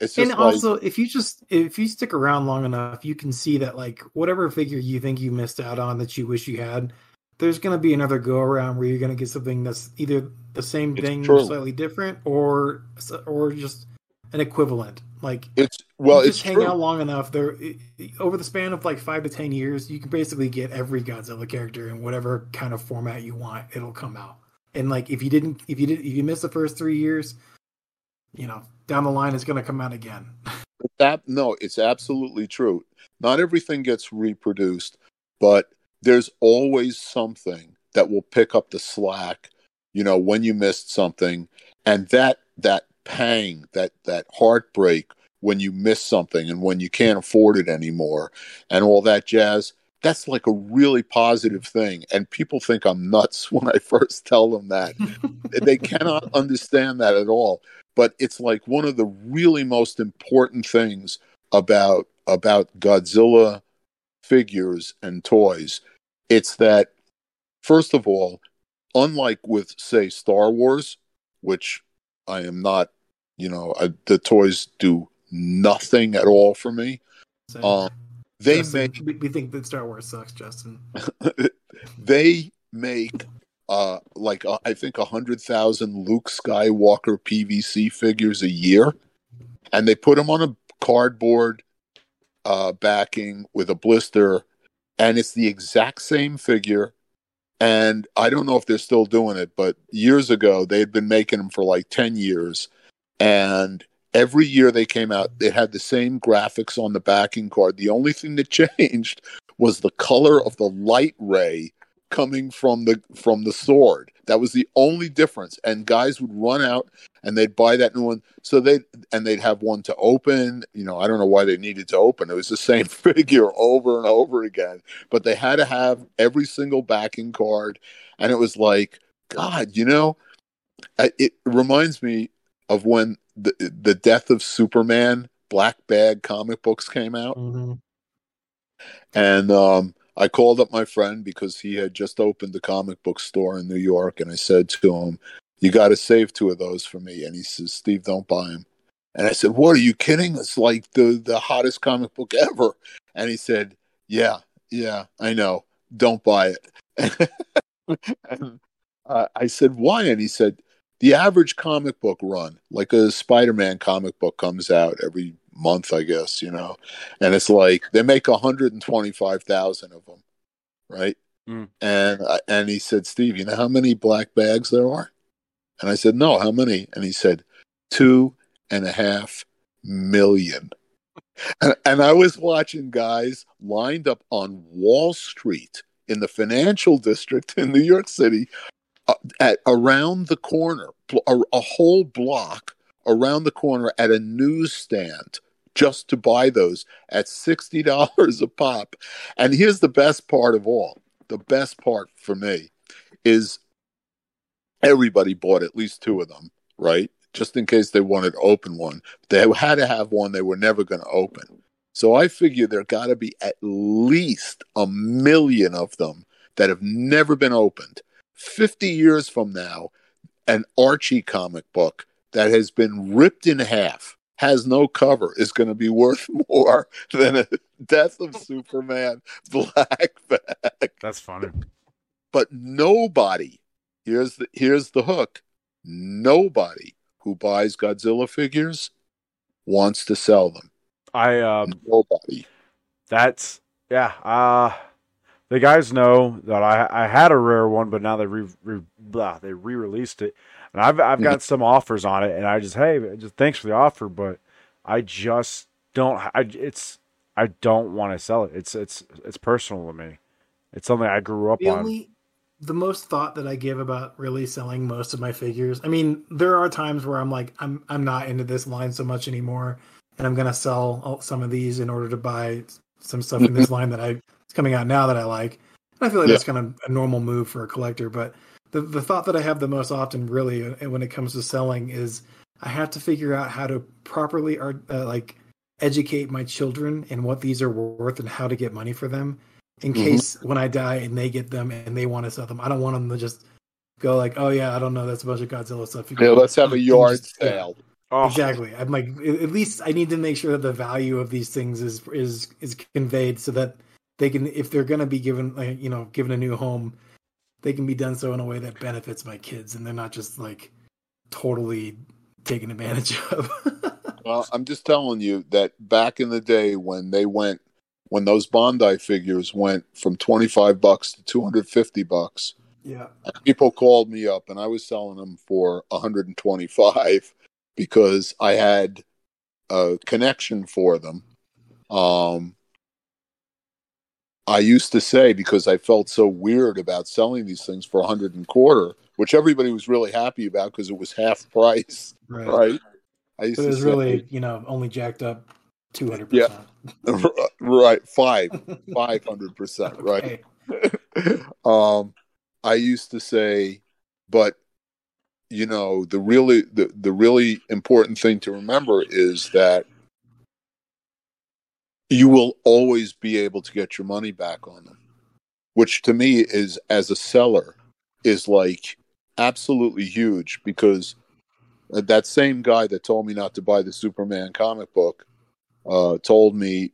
it's just and like, also if you just if you stick around long enough you can see that like whatever figure you think you missed out on that you wish you had there's going to be another go around where you're going to get something that's either the same thing true. slightly different or or just an equivalent like it's well, it's just hang out long enough there it- over the span of like five to ten years you can basically get every godzilla character in whatever kind of format you want it'll come out and like if you didn't if you did if you missed the first three years you know down the line it's going to come out again That no, it's absolutely true. Not everything gets reproduced, but there's always something that will pick up the slack. You know, when you missed something, and that that pang, that that heartbreak when you miss something and when you can't afford it anymore, and all that jazz. That's like a really positive thing, and people think I'm nuts when I first tell them that. they cannot understand that at all but it's like one of the really most important things about about Godzilla figures and toys. It's that first of all, unlike with say Star Wars, which I am not, you know, I, the toys do nothing at all for me. Um, they Justin, make we, think that Star Wars sucks, Justin. they make uh like uh, I think a hundred thousand Luke Skywalker PVC figures a year, and they put them on a cardboard uh backing with a blister, and it's the exact same figure. And I don't know if they're still doing it, but years ago they had been making them for like ten years, and every year they came out, they had the same graphics on the backing card. The only thing that changed was the color of the light ray coming from the from the sword. That was the only difference. And guys would run out and they'd buy that new one. So they and they'd have one to open. You know, I don't know why they needed to open. It was the same figure over and over again. But they had to have every single backing card. And it was like, God, you know, it reminds me of when the the death of Superman black bag comic books came out. Mhm. And um, I called up my friend because he had just opened a comic book store in New York. And I said to him, You got to save two of those for me. And he says, Steve, don't buy them. And I said, What are you kidding? It's like the, the hottest comic book ever. And he said, Yeah, yeah, I know. Don't buy it. and uh, I said, Why? And he said, The average comic book run, like a Spider Man comic book, comes out every month, I guess, you know and it's like they make 125,000 of them, right? Mm. And I- and he said, Steve, you know how many black bags there are? And I said, No, how many? And he said, two and a half million. And, and I was watching guys lined up on Wall Street in the financial district in New York City, at around the corner, a, a whole block around the corner at a newsstand just to buy those at sixty dollars a pop. And here's the best part of all: the best part for me is everybody bought at least two of them, right? Just in case they wanted to open one. They had to have one they were never going to open. So I figure there got to be at least a million of them that have never been opened. 50 years from now, an Archie comic book that has been ripped in half, has no cover, is going to be worth more than a Death of Superman black bag. That's funny. But nobody, here's the here's the hook. Nobody who buys Godzilla figures wants to sell them. I um Nobody. that's yeah, uh the guys know that I I had a rare one, but now they re, re blah, they re-released it, and I've I've got some offers on it, and I just hey, just thanks for the offer, but I just don't. I it's I don't want to sell it. It's it's it's personal to me. It's something I grew up The on. only, the most thought that I give about really selling most of my figures. I mean, there are times where I'm like, I'm I'm not into this line so much anymore, and I'm gonna sell some of these in order to buy some stuff in this mm-hmm. line that I coming out now that I like. And I feel like Yeah. that's kind of a normal move for a collector. But the the thought that I have the most often, really, uh, when it comes to selling, is I have to figure out how to properly art, uh, like educate my children in what these are worth and how to get money for them in Mhm. case when I die and they get them and they want to sell them. I don't want them to just go like, "Oh yeah, I don't know, that's a bunch of Godzilla stuff." You Yeah, can- let's have a yard just- yeah, sale. oh, Exactly. I'm like, at at least I need to make sure that the value of these things is is is conveyed so that they can, if they're going to be given, like, you know, given a new home, they can be done so in a way that benefits my kids, and they're not just like totally taken advantage of. Well, I'm just telling you that back in the day when they went, when those Bandai figures went from 25 bucks to 250 bucks, yeah. people called me up and I was selling them for 125 because I had a connection for them. Um, I used to say because I felt so weird about selling these things for a hundred and quarter, which everybody was really happy about because it was half price, Right. right? I used So it to was say, really, you know, only jacked up two hundred percent. right, five, five hundred percent, right? um, I used to say, but you know, the really the, the really important thing to remember is that you will always be able to get your money back on them, which to me is as a seller is like absolutely huge because that same guy that told me not to buy the Superman comic book uh, told me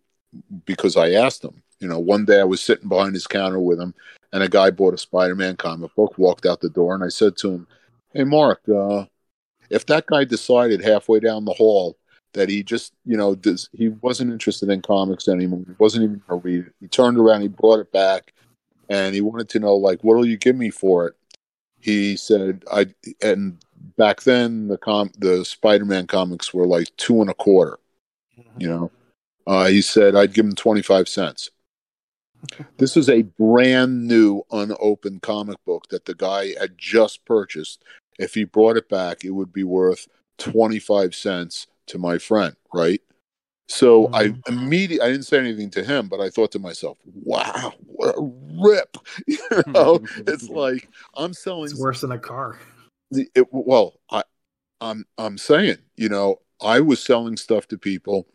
because I asked him. You know, one day I was sitting behind his counter with him, and a guy bought a Spider-Man comic book, walked out the door, and I said to him, "Hey, Mark, uh, if that guy decided halfway down the hall that he just, you know, does, he wasn't interested in comics anymore, he wasn't even going to read it. He turned around, he brought it back, and he wanted to know, like, what'll you give me for it?" He said, "I." And back then, the com the Spider-Man comics were like two and a quarter. You know, uh, he said I'd give him twenty five cents. This is a brand new, unopened comic book that the guy had just purchased. If he brought it back, it would be worth 25 cents to my friend, right? So mm-hmm. I immediately, I didn't say anything to him, but I thought to myself, wow, what a rip. You know, it's like I'm selling It's worse than a car. the- it, well, I, I'm I'm saying, you know, I was selling stuff to people.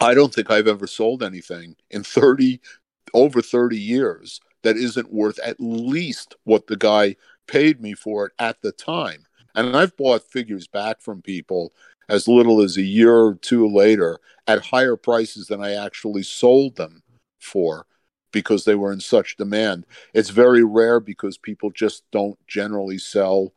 I don't think I've ever sold anything in thirty over thirty years that isn't worth at least what the guy paid me for it at the time. And I've bought figures back from people as little as a year or two later at higher prices than I actually sold them for because they were in such demand. It's very rare because people just don't generally sell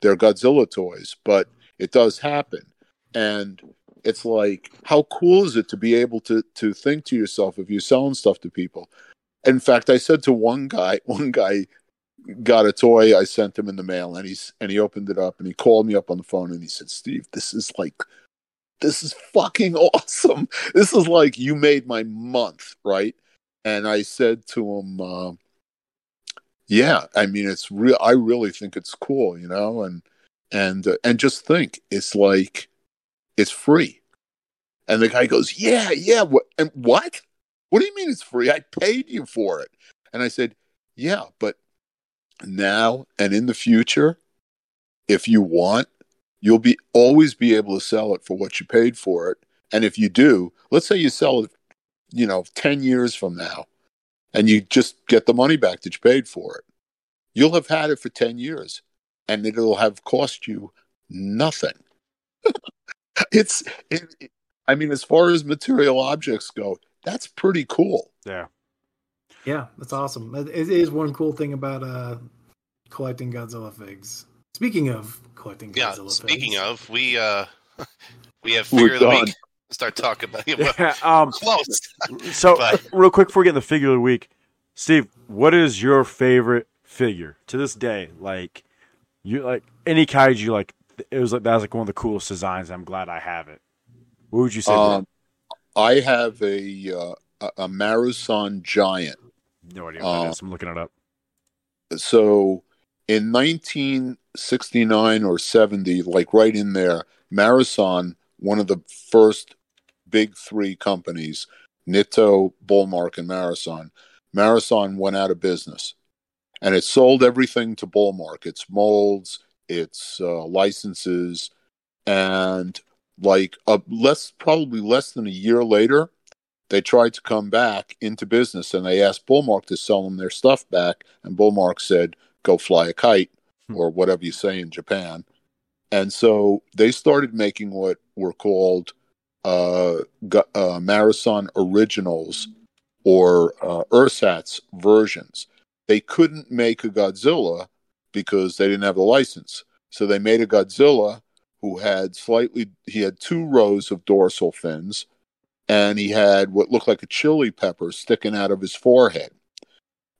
their Godzilla toys, but it does happen. And it's like, how cool is it to be able to to think to yourself if you're selling stuff to people? In fact, I said to one guy, one guy got a toy I sent him in the mail, and he's and he opened it up and he called me up on the phone and he said, "Steve, this is like this is fucking awesome. This is like you made my month, right? And I said to him, uh, yeah, I mean, it's real. I really think it's cool, you know, and and uh, and just think, it's like it's free. And the guy goes, yeah, yeah. What? And what? What do you mean it's free? I paid you for it. And I said, yeah, but now and in the future, if you want, you'll be always be able to sell it for what you paid for it. And if you do, let's say you sell it, you know, 10 years from now and you just get the money back that you paid for it, you'll have had it for 10 years and it'll have cost you nothing. it's, it, it, I mean, as far as material objects go, that's pretty cool. Yeah. Yeah, that's awesome. It it is one cool thing about uh collecting Godzilla figs. Speaking of collecting Yeah. Godzilla Speaking figs, of, we uh we have We're figure of the done. week. Start talking about it. Well, Yeah, um, close. so But- real quick before we get in the figure of the week, Steve, what is your favorite figure to this day? Like you like any kaiju like it was like that was like one of the coolest designs. I'm glad I have it. What would you say? Um, I have a, uh, a, a Marusan Giant. No idea what that uh, is. I'm looking it up. so in 1969 or 70 like right in there Marusan one of the first big three companies nitto bullmark and Marusan Marusan went out of business and it sold everything to bullmark its molds its uh, licenses and like a less probably less than a year later they tried to come back into business and they asked bullmark to sell them their stuff back and bullmark said go fly a kite Hmm. or whatever you say in Japan. And so they started making what were called uh, uh, Marusan Originals or uh, Ursats versions. They couldn't make a Godzilla because they didn't have the license. So they made a Godzilla who had slightly, he had two rows of dorsal fins and he had what looked like a chili pepper sticking out of his forehead.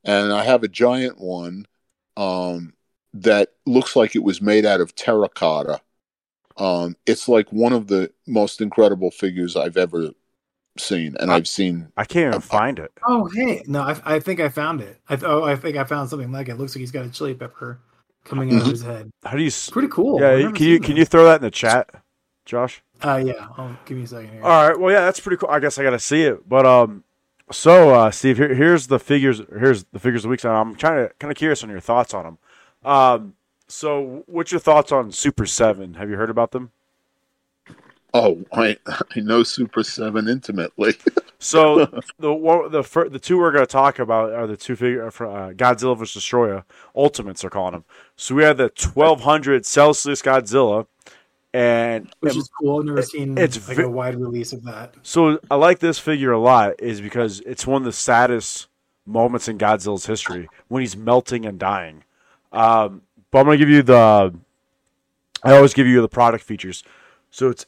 And I have a giant one um, that looks like it was made out of terracotta. Um, it's like one of the most incredible figures I've ever seen, and I've seen. I can't even find it. oh hey, no, I, I think I found it. I oh, I think I found something like it. Looks like he's got a chili pepper coming out of his head. How do you? Pretty cool. Yeah, can you seen can that. you throw that in the chat, Josh? Uh, yeah. I'll give me a second here. All right. Well, yeah, that's pretty cool. I guess I got to see it. But um, so uh, Steve, here, here's the figures. Here's the figures of the week. So I'm trying to kind of curious on your thoughts on them. Um, so what's your thoughts on Super Seven? Have you heard about them? Oh, I I know Super Seven intimately. So the one, the fir- the two we're going to talk about are the two figure uh, Godzilla vs Destoroyah Ultimates. They're calling them. So we have the 1200 Celsius Godzilla, and Which is cool. I've never seen it's like ve- a wide release of that. So I like this figure a lot, is because it's one of the saddest moments in Godzilla's history when he's melting and dying. Um, but I'm gonna give you the. I always give you the product features. So it's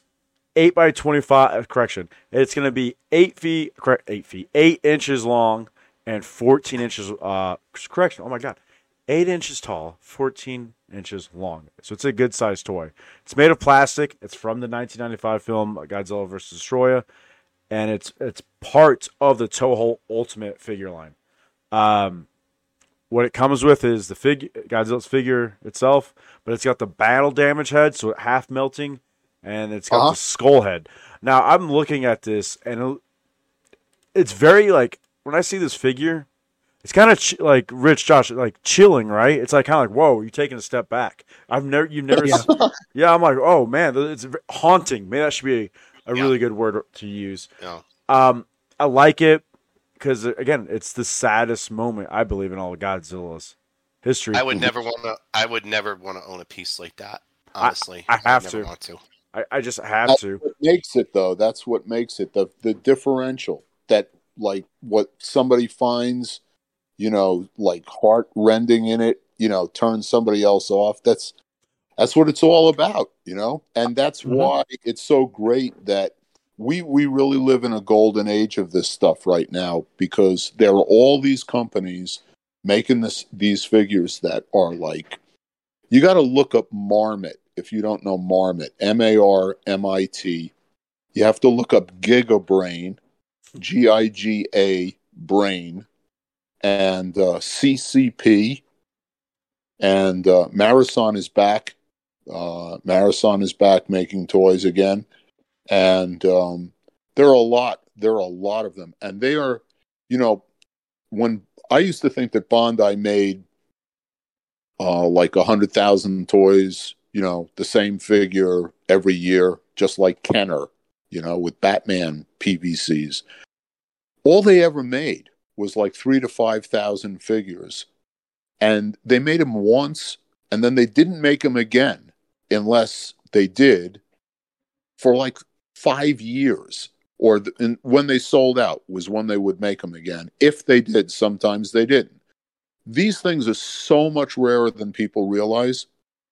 eight by twenty five. Correction, it's gonna be eight feet. Correct, eight feet, eight inches long and fourteen inches. Uh, correction. Oh my god, eight inches tall, fourteen inches long. So it's a good sized toy. It's made of plastic. It's from the 1995 film Godzilla vs. Destoroyah, and it's it's part of the Toho Ultimate figure line. Um, what it comes with is the figure Godzilla's figure itself, but it's got the battle damage head, so it half melting, and it's got Uh-huh. the skull head. Now I'm looking at this, and it- it's very like when I see this figure, it's kind of ch- like Rich Josh, like chilling, right? It's like kind of like, whoa, you're taking a step back. I've never, you've never, Yeah. yeah. yeah, I'm like, oh man, it's haunting. Maybe that should be a, a Yeah. really good word to use. You know, Um, I like it because again, it's the saddest moment I believe in all of Godzilla's history. I would never want to. I would never want to own a piece like that. Honestly, I have I'd never to. Want to. I, I just have That's to. what makes it though. That's what makes it the the differential that like what somebody finds, you know, like heart rending in it, you know, turns somebody else off. That's that's what it's all about, you know? And that's Mhm. why it's so great that we we really live in a golden age of this stuff right now because there are all these companies making this these figures that are like you got to look up Marmit if you don't know Marmit, M A R M I T. You have to look up Giga Brain, G I G A Brain, and uh, CCP. And uh, Marusan is back. Uh, Marusan is back making toys again. And um, there are a lot. There are a lot of them. And they are, you know, when I used to think that Bandai made uh, like a hundred thousand toys, you know, the same figure every year, just like Kenner, you know, with Batman PVCs. All they ever made was like three to five thousand figures, and they made them once, and then they didn't make them again unless they did for like five years or the, when they sold out was when they would make them again. If they did, sometimes they didn't. These things are so much rarer than people realize,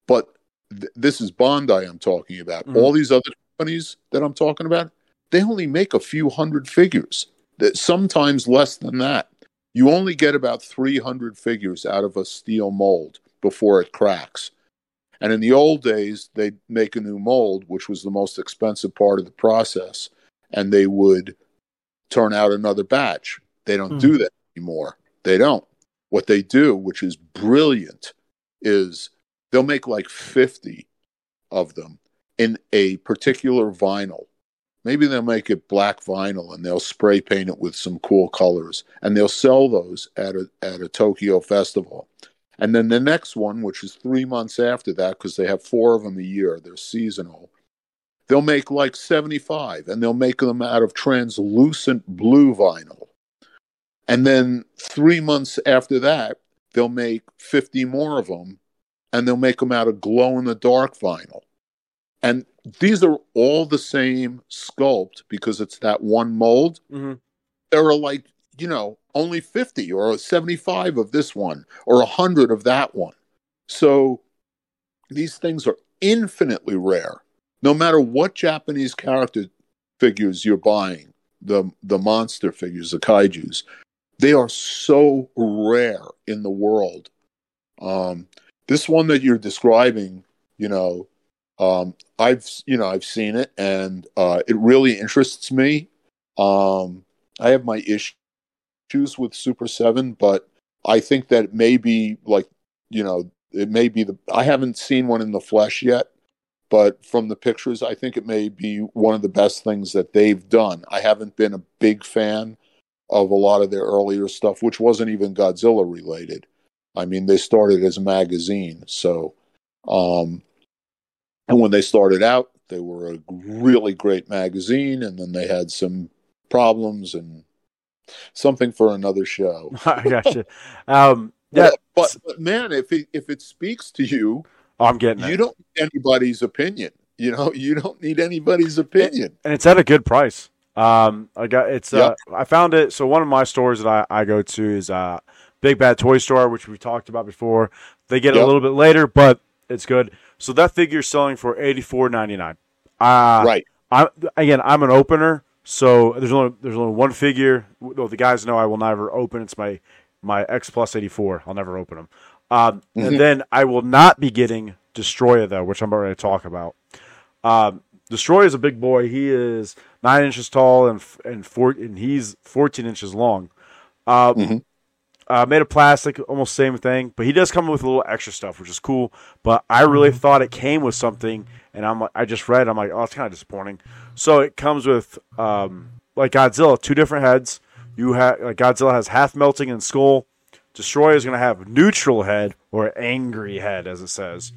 but th- this is Bandai I'm talking about. Mhm. All these other companies that I'm talking about, they only make a few hundred figures. That sometimes less than that. You only get about 300 figures out of a steel mold before it cracks. And in the old days, they'd make a new mold, which was the most expensive part of the process and they would turn out another batch. They don't Hmm. do that anymore. They don't. What they do, which is brilliant, is they'll make like 50 of them in a particular vinyl. Maybe they'll make it black vinyl and they'll spray paint it with some cool colors and they'll sell those at a, at a Tokyo festival. And then the next one, which is three months after that, because they have four of them a year, they're seasonal, they'll make like 75 and they'll make them out of translucent blue vinyl. And then three months after that, they'll make 50 more of them and they'll make them out of glow in the dark vinyl. And these are all the same sculpt because it's that one mold. Mhm. There are like, you know, only 50 or 75 of this one or 100 of that one. So these things are infinitely rare no matter what Japanese character figures you're buying, the the monster figures, the kaiju's, they are so rare in the world. Um, this one that you're describing, you know, um, I've you know I've seen it and uh, it really interests me. Um, I have my issues with Super7, but I think that it may be like you know it may be the I haven't seen one in the flesh yet but from the pictures, I think it may be one of the best things that they've done. I haven't been a big fan of a lot of their earlier stuff, which wasn't even Godzilla related. I mean, they started as a magazine, so um, and when they started out, they were a really great magazine, and then they had some problems and something for another show. I gotcha. Um, yeah, but, but man, if it if it speaks to you, oh, I'm getting you it, don't need anybody's opinion. You know, you don't need anybody's opinion. and it's at a good price. Um, I got it's. Uh, I found it. So one of my stores that I, I go to is uh, Big Bad Toy Store, which we've talked about before. They get it Yep. a little bit later, but it's good. So that figure's selling for eighty four ninety nine. Uh, right. I again, I'm an opener, so there's only there's only one figure. Well, the guys know I will never open. It's my my X Plus 84. I'll never open them. Um, Mhm. And then I will not be getting Destoroyah though, which I'm about to talk about. Um, Destoroyah is a big boy. He is nine inches tall and and four and he's 14 inches long. Uh, Mhm. Uh, made of plastic, almost same thing, but he does come with a little extra stuff, which is cool. But I really thought it came with something, and I'm like, I just read, I'm like, oh, it's kind of disappointing. So it comes with um, like Godzilla, two different heads. You have like Godzilla has half melting and skull. Destoroyah is going to have neutral head or angry head, as it says.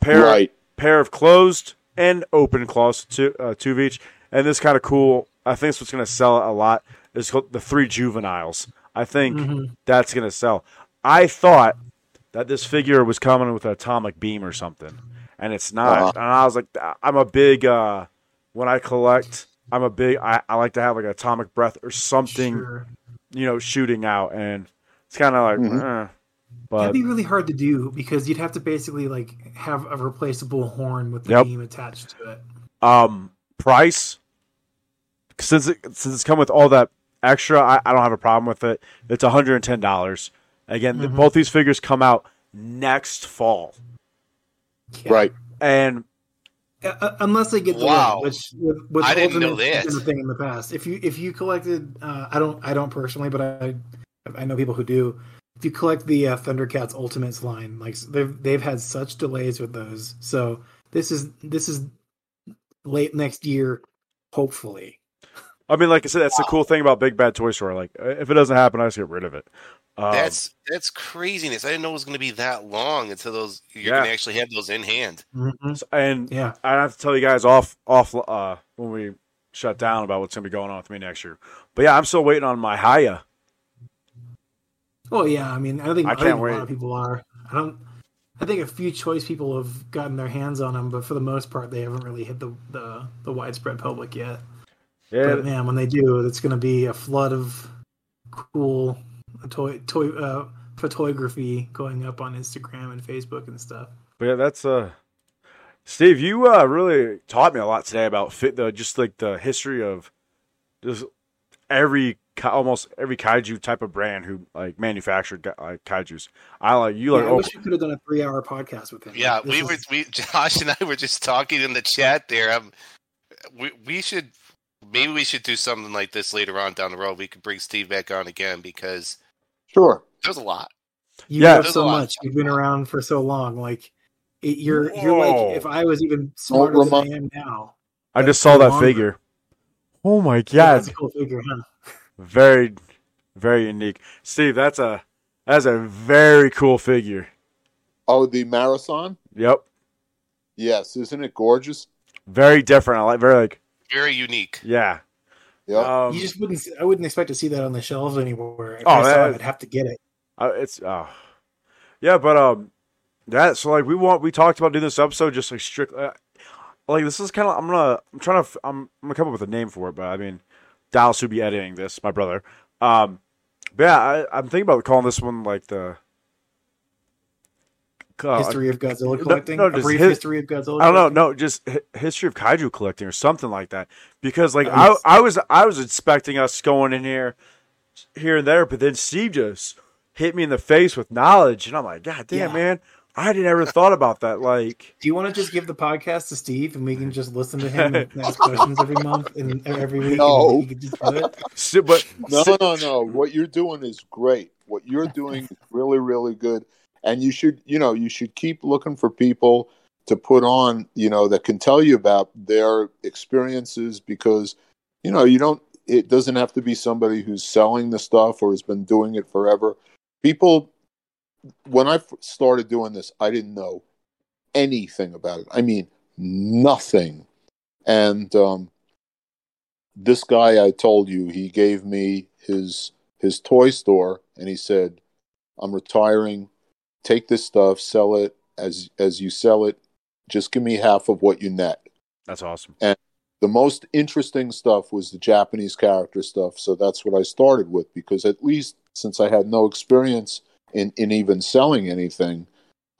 Pair Right. pair of closed and open claws, two uh, two of each. And this kind of cool. I think it's what's going to sell it a lot. Is called the three juveniles. I think that's going to sell. I thought that this figure was coming with an atomic beam or something, and it's not. Uh-huh. And I was like, I'm a big uh, when I collect. I'm a big. I, I like to have like an atomic breath or something, Sure. you know, shooting out, and it's kind of like, Mhm. eh. but That'd be really hard to do because you'd have to basically like have a replaceable horn with the Yep. beam attached to it. Um, price since it since it's come with all that extra, I, I don't have a problem with it. It's one hundred and ten dollars. Again, th- both these figures come out next fall, Yeah. Right. and Uh, unless they get the Wow. which with, with I didn't know Ultimate has been that. a thing in the past. If you if you collected, uh, I don't I don't personally, but I I know people who do. If you collect the uh, Thundercats Ultimates line, like they've they've had such delays with those, so this is this is late next year, hopefully. I mean, like I said, that's the cool thing about Big Bad Toy Store. Like, if it doesn't happen, I just get rid of it. Um, That's that's craziness. I didn't know it was going to be that long until those you're Yeah. going to actually have those in hand. and Yeah, I have to tell you guys off off uh, when we shut down about what's gonna be going on with me next year. But yeah, I'm still waiting on my Hiya. well, yeah. I mean, I think I I, can't think a lot of people are. I don't. I think a few choice people have gotten their hands on them, but for the most part, they haven't really hit the the, the widespread public yet. Yeah, But man, when they do, it's going to be a flood of cool toy toy uh, photography going up on Instagram and Facebook and stuff. but yeah, that's uh, Steve, you uh really taught me a lot today about fit the just like the history of just every almost every kaiju type of brand who like manufactured like kaiju's. I like you like Yeah, I oh, wish we could have done a three-hour podcast with him. Yeah, Like, this we were we Josh and I were just talking in the chat there. Um, we we should maybe we should do something like this later on down the road. We could bring Steve back on again because Sure. there's a lot. You Yeah. have so much. You've been around for so long. Like it, you're you're like if I was even smarter than I am now. I just saw that longer. figure. Oh my Yeah, god, that's a cool figure, huh? very very unique. Steve, that's a that's a very cool figure. Oh, the Marusan? Yep. Yes. Isn't it gorgeous? Very different. I like very like Very unique. yeah. Yep. Um, you just wouldn't. I wouldn't expect to see that on the shelves anywhere. If Oh, I saw man. it, I'd have to get it. Uh, it's uh, yeah, but um, that so like we want we talked about doing this episode just like strict uh, like this is kind of I'm gonna I'm trying to f- I'm, I'm gonna come up with a name for it, but I mean Dallas would be editing this, my brother. Um, but yeah, I, I'm thinking about calling this one like the uh, history of Godzilla collecting. no, a just brief his- history of Godzilla. I don't know, no, just history of kaiju collecting or something like that. Because like I, yes. I was, I was expecting us going in here, here and there, but then Steve just hit me in the face with knowledge, and I'm like, God damn, Yeah. man, I hadn't ever thought about that. Like, Do you want to just give the podcast to Steve and we can just listen to him and ask questions every month and every week? No. and he just do it? si- but No, si- no, no. What you're doing is great. What you're doing is really, really good. And you should, you know, you should keep looking for people to put on, you know, that can tell you about their experiences because, you know, you don't, it doesn't have to be somebody who's selling the stuff or has been doing it forever. People, when i started doing this, I didn't know anything about it. I mean, nothing. And, um, this guy I told you, he gave me his his toy store and he said, "I'm retiring. Take this stuff, sell it as as you sell it. Just give me half of what you net." that's awesome. And the most interesting stuff was the Japanese character stuff, so that's what I started with because at least since I had no experience in in even selling anything,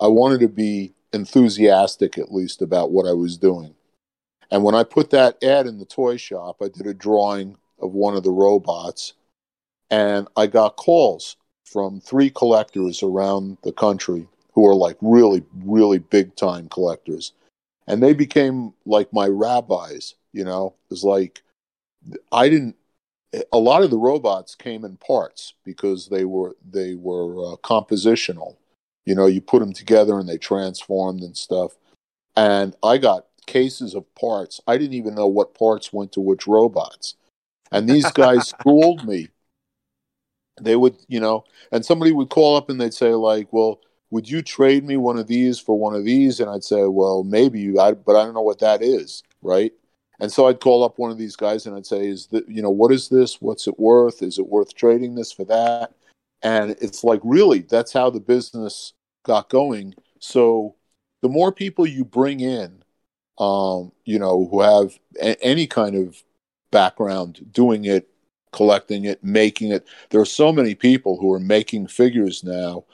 I wanted to be enthusiastic at least about what I was doing. And when I put that ad in the toy shop, I did a drawing of one of the robots, and I got calls from three collectors around the country who are like really, really big time collectors. And they became like my rabbis, you know? It was like, I didn't, a lot of the robots came in parts because they were, they were uh, compositional. You know, you put them together and they transformed and stuff. And I got cases of parts. I didn't even know what parts went to which robots. And these guys schooled me. They would, you know, and somebody would call up and they'd say, like, well, would you trade me one of these for one of these? And I'd say, well, maybe, I, but I don't know what that is, right? And so I'd call up one of these guys and I'd say, is that, you know, what is this? What's it worth? Is it worth trading this for that? And it's like, really, that's how the business got going. So the more people you bring in, um, you know, who have a- any kind of background doing it, collecting it, making it. There are so many people who are making figures now.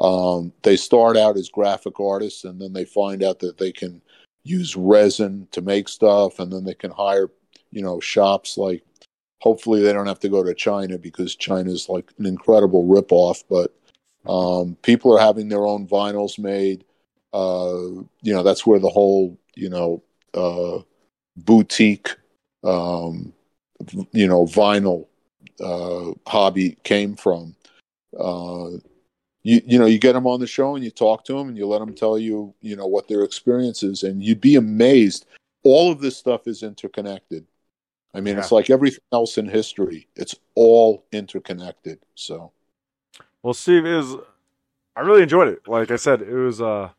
Um, they start out as graphic artists and then they find out that they can use resin to make stuff and then they can hire, you know, shops like hopefully they don't have to go to China because China is like an incredible ripoff, but um, people are having their own vinyls made. Uh, you know, that's where the whole, you know, uh, boutique, um, you know, vinyl uh, hobby came from. Uh, you you know, you get them on the show and you talk to them and you let them tell you, you know, what their experience is, and you'd be amazed. All of this stuff is interconnected. I mean, it's like everything else in history; it's all interconnected. So, Well, Steve it was. I really enjoyed it. Like I said, it was a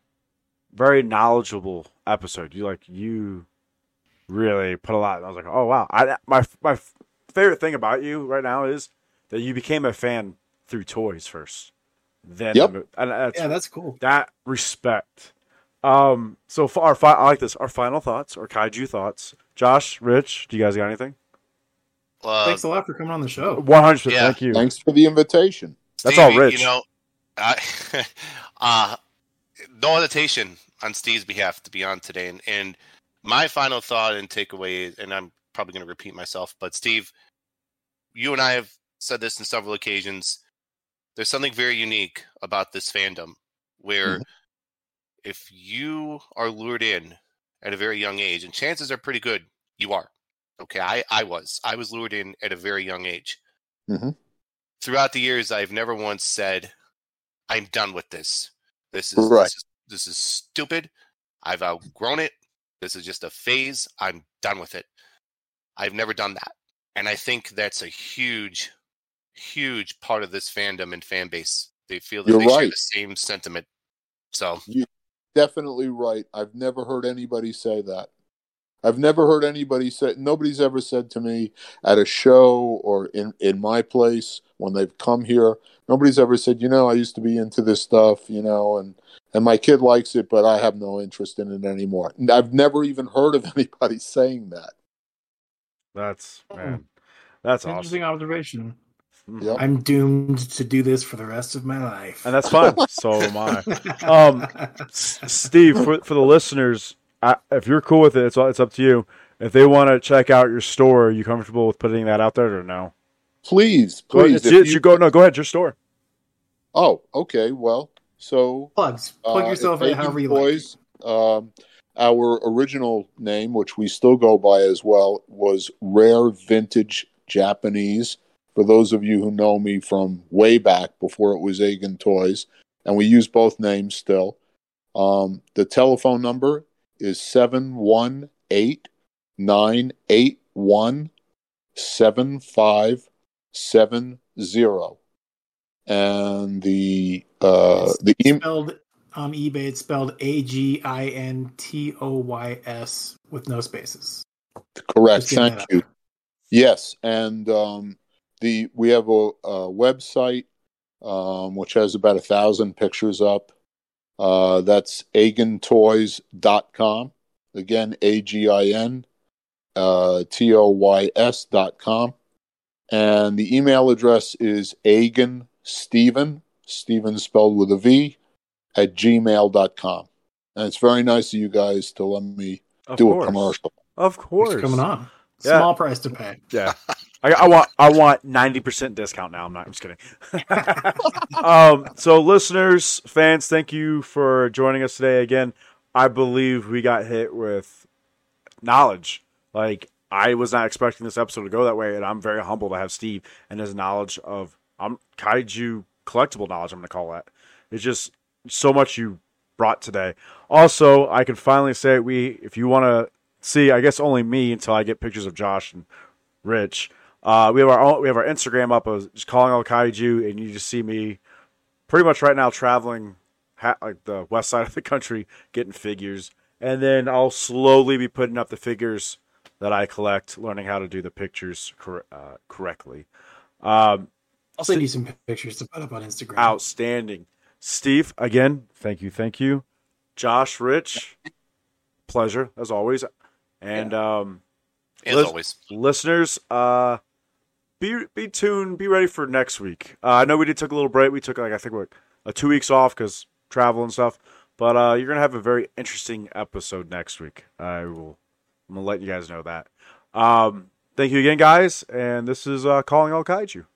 very knowledgeable episode. You like you really put a lot. I was like, oh wow. I my my favorite thing about you right now is that you became a fan through toys first. Then Yep. and that's, Yeah, that's cool. that respect. Um. So for our fi- I like this. Our final thoughts or kaiju thoughts. Josh, Rich, do you guys got anything? Uh, Thanks a lot for coming on the show. One hundred percent. Yeah. Thank you. thanks for the invitation. That's all Rich. You know, I, uh, no hesitation on Steve's behalf to be on today. And, and my final thought and takeaway, and I'm probably going to repeat myself, but Steve, you and I have said this on several occasions. There's something very unique about this fandom where Mhm. if you are lured in at a very young age, and chances are pretty good you are. Okay, I, I was. I was lured in at a very young age. Mhm. Throughout the years, I've never once said, I'm done with this. This is, Right. this is this is stupid. I've outgrown it. This is just a phase. I'm done with it. I've never done that. And I think that's a huge, huge part of this fandom and fan base. They feel that You're they share the same sentiment. So definitely right. I've never heard anybody say that. I've never heard anybody say nobody's ever said to me at a show or in in my place when they've come here. Nobody's ever said, you know, I used to be into this stuff, you know, and and my kid likes it, but I have no interest in it anymore. And I've never even heard of anybody saying that. That's man. That's Interesting awesome. observation. Mhm. Yep. I'm doomed to do this for the rest of my life. And that's fine. so am I. Um, S- Steve, for for the listeners, I, if you're cool with it, it's it's up to you. If they want to check out your store, are you comfortable with putting that out there or no? Please, Go ahead, please. it's, you, you- you go no, go ahead, your store. Oh, okay. Well, so Plugs. Plug Uh, yourself in however you Bacon like. Boys, um, our original name, which we still go by as well, was Rare Vintage Japanese. For those of you who know me from way back before it was Agin Toys, and we use both names still. Um, the telephone number is 718 981 7570. And the uh, the email. Spelled on eBay, it's spelled A G I N T O Y S with no spaces. Correct. Thank you. Yes, and um, the we have a, a website um, which has about a thousand pictures up. Uh, that's agintoys.com. Again, A G I N uh, T O Y S dot. And the email address is Agin Steven, Steven spelled with a V, at gmail.com. And it's very nice of you guys to let me Of do course. a commercial. Of course. Who's coming on? Yeah. Small price to pay. Yeah. I, I want I want ninety percent discount now. I'm not. I'm just kidding. um. So, listeners, fans, thank you for joining us today. Again, I believe we got hit with knowledge. Like I was not expecting this episode to go that way, and I'm very humbled to have Steve and his knowledge of um kaiju collectible knowledge. I'm going to call that. It's just so much you brought today. Also, I can finally say we if you want to see, I guess only me until I get pictures of Josh and Rich. Uh, we have our own, we have our Instagram up of just calling all kaiju, and you just see me pretty much right now traveling ha- like the west side of the country getting figures, and then I'll slowly be putting up the figures that I collect, learning how to do the pictures cor- uh, correctly. Um, I'll send you some pictures to put up on Instagram. outstanding, Steve. Again, thank you, thank you, Josh, Rich. Pleasure as always, and um, as Lis- always, listeners, uh, be be tuned, be ready for next week. Uh, I know we did took a little break. We took like I think what a two weeks off because travel and stuff. But uh, you're gonna have a very interesting episode next week. I will. I'm gonna let you guys know that. Um, thank you again, guys. And this is uh, calling all kaiju.